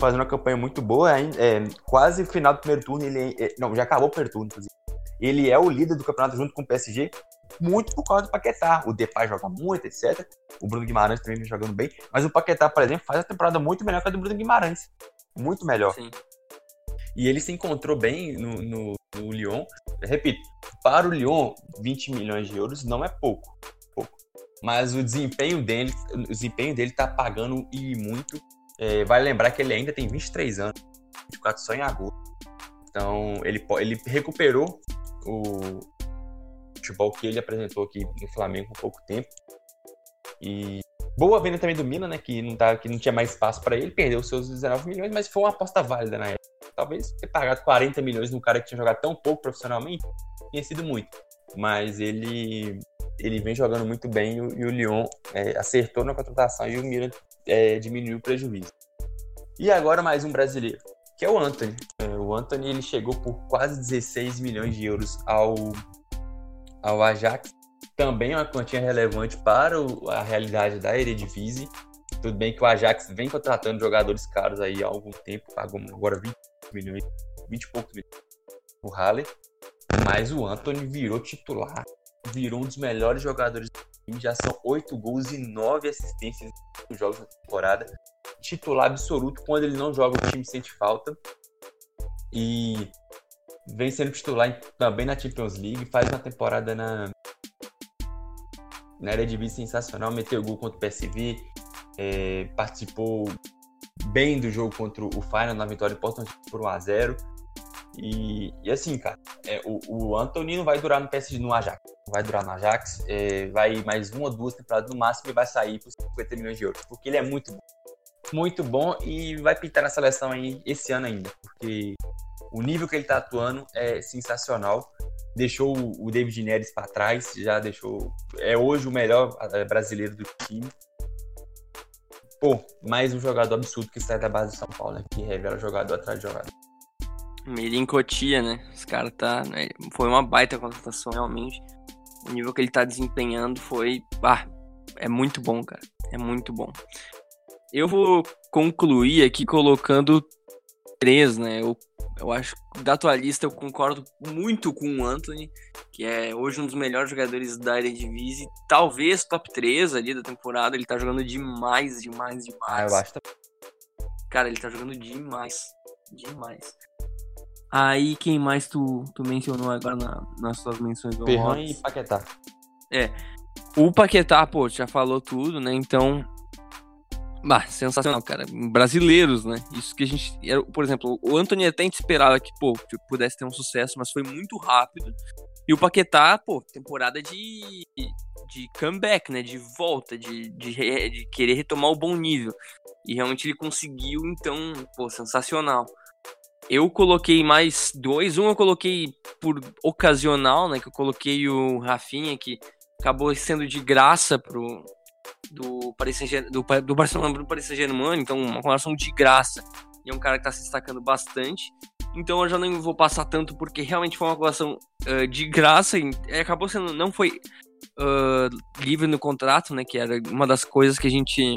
fazendo uma campanha muito boa, é, quase final do primeiro turno, ele é, não, já acabou o primeiro turno, inclusive. Ele é o líder do campeonato junto com o PSG, muito por causa do Paquetá. O Depay joga muito, etc. O Bruno Guimarães também vem jogando bem, mas o Paquetá, por exemplo, faz a temporada muito melhor que a do Bruno Guimarães. Muito melhor. Sim. E ele se encontrou bem no, no, no Lyon. repito, para o Lyon, 20 milhões de euros não é pouco mas o desempenho dele, o desempenho dele tá pagando e muito. É, vale lembrar que ele ainda tem 23 anos, 24 só em agosto. Então, ele, ele recuperou o futebol que ele apresentou aqui no Flamengo há pouco tempo. E boa venda também do Milan, né, que não, tá, que não tinha mais espaço para ele, perdeu seus 19 milhões, mas foi uma aposta válida na época. Talvez ter pagado 40 milhões num cara que tinha jogado tão pouco profissionalmente, tenha sido muito. mas ele ele vem jogando muito bem e o, Lyon é, acertou na contratação e o Milan é, diminuiu o prejuízo. E agora mais um brasileiro, que é o Anthony. É, o Anthony ele chegou por quase 16 milhões de euros ao, ao Ajax. Também uma quantia relevante para o, a realidade da Eredivisie. Tudo bem que o Ajax vem contratando jogadores caros aí há algum tempo, pagou agora 20 milhões, 20 e poucos milhões o Halle, mas o Anthony virou titular, virou um dos melhores jogadores do time, já são 8 gols e 9 assistências nos jogos da temporada. Titular absoluto, quando ele não joga o time sente falta. E vem sendo titular também na Champions League, faz uma temporada na na Eredivisie sensacional, meteu gol contra o PSV, é, participou bem do jogo contra o Final na vitória importante por 1 a 0 e, e assim, cara, é, o, o Anthony não vai durar no PSG, no Ajax. Vai durar no Ajax, é, vai mais uma duas temporadas no máximo e vai sair por 50 milhões de euros. Porque ele é muito bom. Muito bom e vai pintar na seleção aí esse ano ainda. Porque o nível que ele tá atuando é sensacional. Deixou o David Neres para trás, já deixou. É hoje o melhor é, brasileiro do time. Pô, mais um jogador absurdo que sai da base de São Paulo, né? Que revela jogador atrás de jogador. Em Cotia, né? Os caras tá. Né? Foi uma baita contratação, realmente. O nível que ele tá desempenhando foi. Ah, é muito bom, cara. É muito bom. Eu vou concluir aqui colocando três, né? Eu acho da tua lista eu concordo muito com o Anthony, que é hoje um dos melhores jogadores da Eredivisie. Talvez top 3 ali da temporada. Ele tá jogando demais, demais, demais. Ah, eu acho. Cara, ele tá jogando demais. Demais. Aí quem mais tu, tu mencionou agora na, nas suas menções Ferran e Paquetá. É. O Paquetá, pô, já falou tudo, né? Então. Bah, sensacional, cara. Brasileiros, né? Isso que a gente. Por exemplo, o Anthony até esperava que, pô, pudesse ter um sucesso, mas foi muito rápido. E o Paquetá, pô, temporada de, de comeback, né? De volta, de, de, de querer retomar o bom nível. E realmente ele conseguiu, então, pô, sensacional. Eu coloquei mais dois. Um eu coloquei por ocasional, né? Que eu coloquei o Rafinha, que acabou sendo de graça pro do Paris do, do Barcelona pro Paris Saint-Germain, então uma colocação de graça. E é um cara que tá se destacando bastante. Então eu já não vou passar tanto porque realmente foi uma colocação uh, de graça e acabou sendo não foi uh, livre no contrato, né, que era uma das coisas que a gente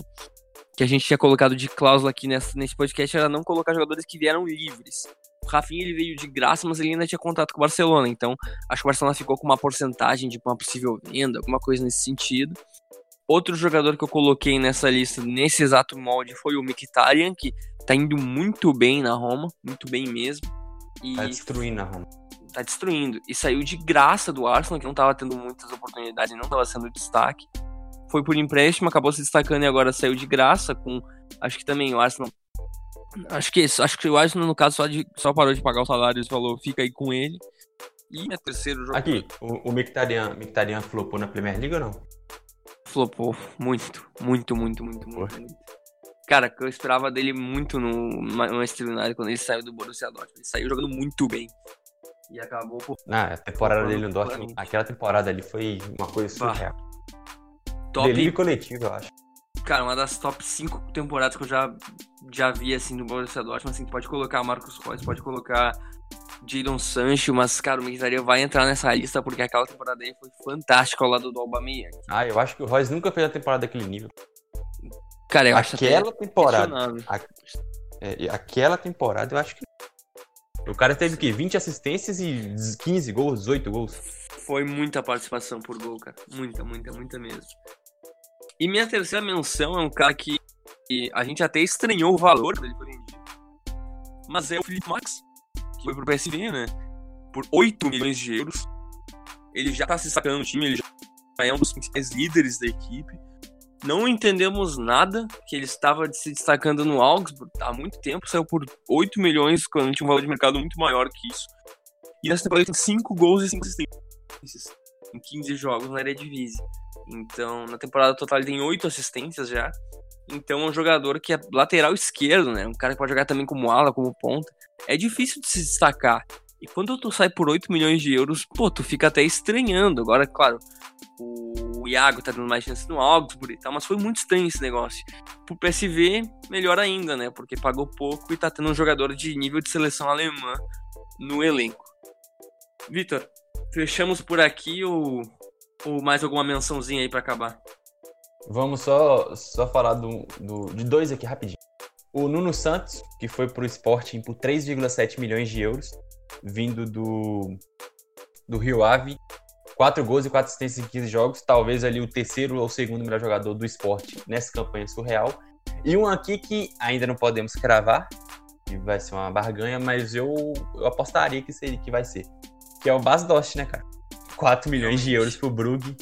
que a gente tinha colocado de cláusula aqui nessa, nesse podcast era não colocar jogadores que vieram livres. O Rafinha ele veio de graça, mas ele ainda tinha contato com o Barcelona, então acho que o Barcelona ficou com uma porcentagem de uma possível venda, alguma coisa nesse sentido. Outro jogador que eu coloquei nessa lista, nesse exato molde, foi o Mkhitaryan, que tá indo muito bem na Roma, muito bem mesmo. E tá destruindo a Roma. Tá destruindo. E saiu de graça do Arsenal, que não tava tendo muitas oportunidades, não tava sendo destaque foi por empréstimo, acabou se destacando e agora saiu de graça com. Acho que também o Arsenal. Acho que acho que o Arsenal, no caso, só, de, só parou de pagar os salários e falou, fica aí com ele. E é terceiro jogo. Aqui, o, o Mictarian, Mictarian flopou na Premier League ou não? Flopou muito, muito, muito, muito, muito. muito. Cara, eu esperava dele muito no Manchester United quando ele saiu do Borussia Dortmund. Ele saiu jogando muito bem. E acabou por... Ah, a temporada dele no Dortmund, aquela temporada ali foi uma coisa surreal. Top... Delírio coletivo, eu acho. Cara, uma das top 5 temporadas que eu já, já vi, assim, no Borussia Dortmund, assim, pode colocar Marcos Reus, pode colocar Jadon Sancho, mas, cara, o Mkhitaryan vai entrar nessa lista porque aquela temporada aí foi fantástica ao lado do Aubameyang. Ah, eu acho que o Royce nunca fez a temporada daquele nível. Cara, eu aquela acho temporada, a, é, aquela temporada, eu acho que o cara teve que 20 assistências e 15 gols, 18 gols. Foi muita participação por gol, cara. Muita, muita, muita mesmo. E minha terceira menção é um cara que a gente até estranhou o valor dele vendido. Mas é o Felipe Max, que foi pro PSV, né? Por 8 milhões de euros. Ele já tá se sacando no time, ele já é um dos principais líderes da equipe. Não entendemos nada, que ele estava se destacando no Augsburg há muito tempo, saiu por 8 milhões, quando tinha um valor de mercado muito maior que isso. E nessa temporada tem 5 gols e 5 assistências em 15 jogos na Eredivisie. Então, na temporada total ele tem 8 assistências já. Então é um jogador que é lateral esquerdo, né? Um cara que pode jogar também como ala, como ponta. É difícil de se destacar. E quando tu sai por 8 milhões de euros, pô, tu fica até estranhando. Agora, claro, o Iago tá dando mais chance no Augsburg e tal, mas foi muito estranho esse negócio. Pro PSV, melhor ainda, né? Porque pagou pouco e tá tendo um jogador de nível de seleção alemã no elenco. Vitor, fechamos por aqui ou, ou mais alguma mençãozinha aí para acabar? Vamos só, só falar do, do, de dois aqui rapidinho. O Nuno Santos, que foi pro Sporting por 3,7 milhões de euros, vindo do, do Rio Ave. Quatro gols e quatro assistências em 15 jogos. Talvez ali o terceiro ou segundo melhor jogador do esporte nessa campanha surreal. E um aqui que ainda não podemos cravar, que vai ser uma barganha, mas eu, eu apostaria que, seria, que vai ser. Que é o Bas Dost, né, cara? 4 milhões de euros pro Brugge.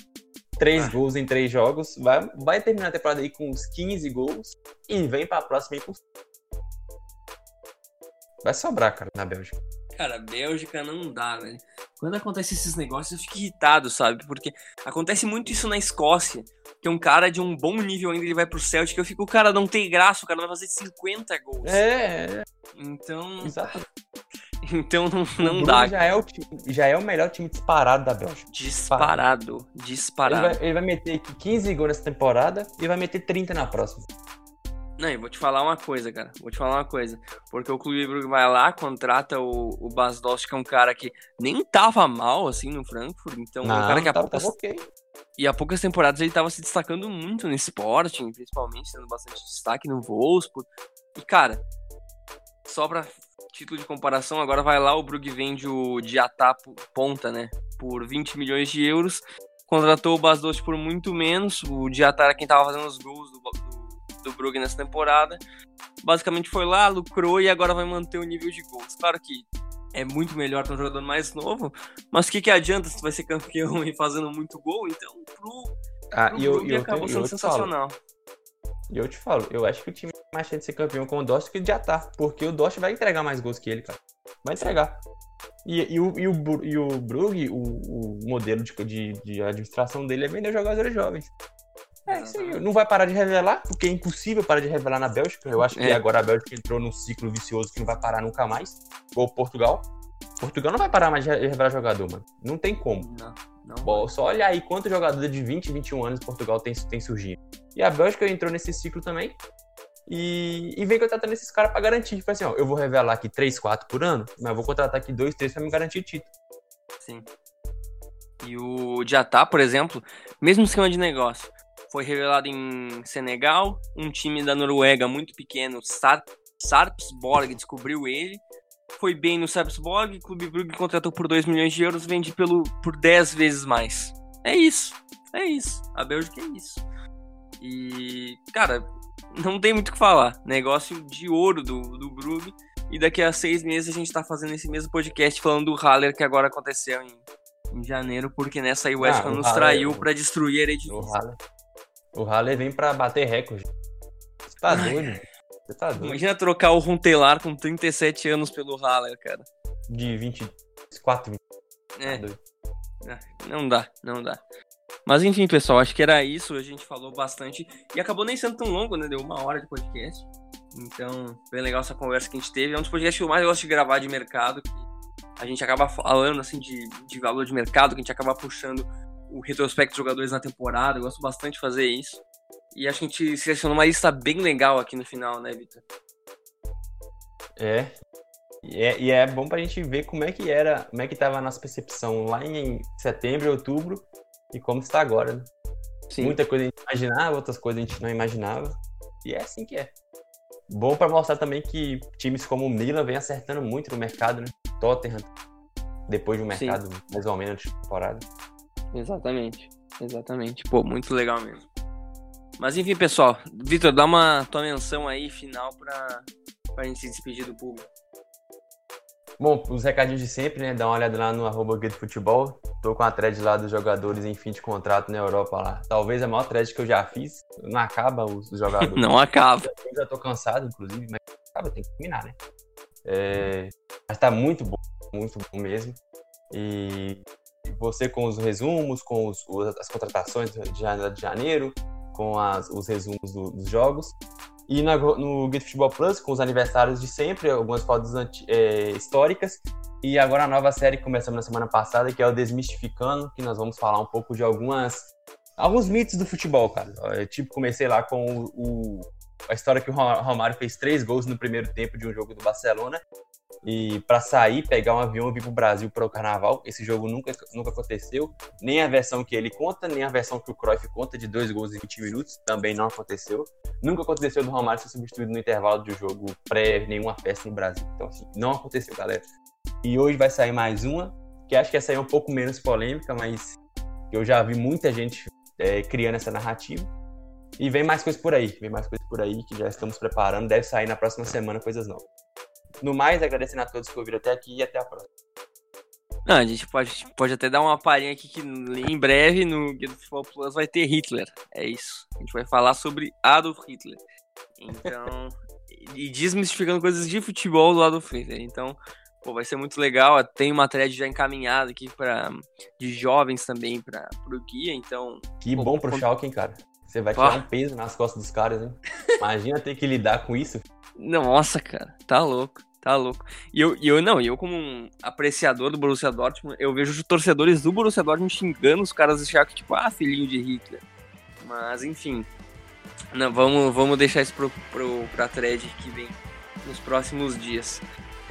Três ah. gols em três jogos. Vai, vai terminar a temporada aí com uns 15 gols. E vem pra próxima aí com. Vai sobrar, cara, na Bélgica. Cara, Bélgica não dá, velho. Quando acontece esses negócios, eu fico irritado, sabe? Porque acontece muito isso na Escócia. Que um cara de um bom nível ainda ele vai pro Celtic, eu fico, o cara não tem graça, o cara vai fazer 50 gols. É. é. Então. Exato. Então não, não dá. Já é, o, já é o melhor time disparado da Bélgica. Disparado. Disparado. Ele vai, ele vai meter 15 gols nessa temporada e vai meter 30 na próxima. Não, eu vou te falar uma coisa, cara. Vou te falar uma coisa. Porque o Clube Brugge vai lá, contrata o, o Bas Dost, que é um cara que nem tava mal, assim, no Frankfurt. Então, Não, um cara que a poucas... okay. E há poucas temporadas ele tava se destacando muito no Sporting, principalmente, tendo bastante destaque no Wolfsburg. E, cara, só pra título de comparação, agora vai lá, o Brugge vende o Diatá ponta, né? Por 20 milhões de euros. Contratou o Bas Dost por muito menos. O Diatá era quem tava fazendo os gols do, do do Brugge nessa temporada. Basicamente foi lá, lucrou e agora vai manter o nível de gols. Claro que é muito melhor ter um jogador mais novo, mas o que, que adianta se tu vai ser campeão e fazendo muito gol? Então, pro, ah, pro e Brugge eu, acabou sendo sensacional. E eu te falo, eu acho que o time mais chance de ser campeão com o Dost que já tá, porque o Dost vai entregar mais gols que ele, cara. Vai entregar. E, e, o, e, o, e o Brugge, o, o modelo de, de, de administração dele é vender jogadores jovens. É, isso aí. Não vai parar de revelar, porque é impossível parar de revelar na Bélgica. Eu acho que é. agora a Bélgica entrou num ciclo vicioso que não vai parar nunca mais. Ou Portugal. Portugal não vai parar mais de revelar jogador, mano. Não tem como. Não, não Bom, só olha aí quantos jogadores de 20, 21 anos Portugal tem, tem surgido. E a Bélgica entrou nesse ciclo também. E, e vem contratando esses caras pra garantir. Tipo assim, ó, eu vou revelar aqui 3, 4 por ano, mas eu vou contratar aqui 2, 3 pra me garantir título. Sim. E o Diatá, por exemplo, mesmo esquema de negócio foi revelado em Senegal. Um time da Noruega muito pequeno, Sar Sarpsborg, descobriu ele. Foi bem no Sarpsborg, o Clube Brugge contratou por 2 milhões de euros, vende pelo, por 10 vezes mais. É isso, é isso. A Bélgica é isso. E, cara, não tem muito o que falar. Negócio de ouro do, do Brugge. E daqui a seis meses a gente tá fazendo esse mesmo podcast falando do Haller que agora aconteceu em, em janeiro, porque nessa aí o West ah, nos Haller, traiu para destruir a Eredivisie. O Haller vem pra bater recorde. Você tá doido? Você tá doido. Imagina trocar o Runtelar com 37 anos pelo Haller, cara. De 24, 20. É. Tá é. Não dá, não dá. Mas enfim, pessoal, acho que era isso. A gente falou bastante. E acabou nem sendo tão longo, né? Deu uma hora de podcast. Então, bem legal essa conversa que a gente teve. É um dos podcasts que eu mais gosto de gravar de mercado. A gente acaba falando, assim, de, de valor de mercado, que a gente acaba puxando o retrospecto de jogadores na temporada. Eu gosto bastante de fazer isso. E acho que a gente selecionou uma lista bem legal aqui no final, né, Vitor? É. E, é. e é bom pra gente ver como é que era, como é que tava a nossa percepção lá em setembro, outubro e como está agora, né? Sim. Muita coisa a gente imaginava, outras coisas a gente não imaginava. E é assim que é. Bom para mostrar também que times como o Milan vem acertando muito no mercado, né? Tottenham, depois de um mercado Sim. mais ou menos de temporada. Exatamente. Exatamente. Pô, muito legal mesmo. Mas enfim, pessoal. Vitor, dá uma tua menção aí final pra, pra gente se despedir do público. Bom, os recadinhos de sempre, né? Dá uma olhada lá no arroba Futebol. Tô com a thread lá dos jogadores em fim de contrato na Europa lá. Talvez a maior thread que eu já fiz. Não acaba os, jogadores. não acaba. Eu já tô cansado, inclusive, mas acaba, tem que terminar, né? É... Mas tá muito bom, muito bom mesmo. E você com os resumos, com os, as contratações de janeiro, com as, os resumos do, dos jogos. E na, no Guide Futebol Plus, com os aniversários de sempre, algumas fotos é, históricas. E agora a nova série que começamos na semana passada, que é o Desmistificando, que nós vamos falar um pouco de algumas alguns mitos do futebol, cara. Eu, tipo, comecei lá com o, o, a história que o Romário fez três gols no primeiro tempo de um jogo do Barcelona. E para sair, pegar um avião e vir pro Brasil para o Carnaval, esse jogo nunca, nunca aconteceu. Nem a versão que ele conta, nem a versão que o Cruyff conta de dois gols em 20 minutos, também não aconteceu. Nunca aconteceu do Romário ser substituído no intervalo de jogo pré nenhuma festa no Brasil. Então, assim, não aconteceu, galera. E hoje vai sair mais uma, que acho que essa aí é um pouco menos polêmica, mas eu já vi muita gente é, criando essa narrativa. E vem mais coisas por aí, vem mais coisas por aí que já estamos preparando. Deve sair na próxima semana coisas novas. No mais, agradecendo a todos que ouviram até aqui e até a próxima. Não, a gente pode, pode até dar uma palhinha aqui que em breve no Guia do Futebol Plus vai ter Hitler. É isso. A gente vai falar sobre Adolf Hitler. Então. e desmistificando coisas de futebol do Adolf Hitler. Então, Pô, vai ser muito legal. Tem uma thread já encaminhada aqui para de jovens também para o guia, então. Que pô, bom pro quando... Schalke, hein, cara. Você vai tirar um peso nas costas dos caras, hein? Imagina ter que lidar com isso. Nossa, cara, tá louco. Tá louco. E eu, eu não, eu como um apreciador do Borussia Dortmund, eu vejo os torcedores do Borussia Dortmund xingando os caras do Schalke, tipo, ah, filhinho de Hitler. Mas, enfim. Não, vamos, vamos deixar isso pro, pro, pra thread que vem nos próximos dias.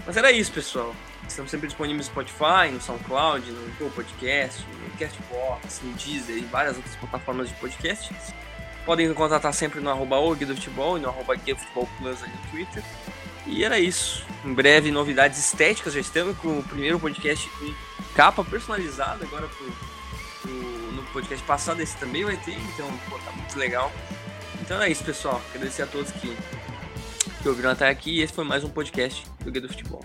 Mas era isso, pessoal. Estamos sempre disponíveis no Spotify, no SoundCloud, no Google Podcast, no Castbox, no Deezer e várias outras plataformas de podcast. Podem contatar sempre no arroba do Futebol e no arroba Plus ali no Twitter. E era isso. Em breve, novidades estéticas. Já estamos com o primeiro podcast com capa personalizada agora pro, pro, no podcast passado. Esse também vai ter, então pô, tá muito legal. Então é isso, pessoal. Agradecer a todos que que ouviram até aqui. Esse foi mais um podcast do Guia do Futebol.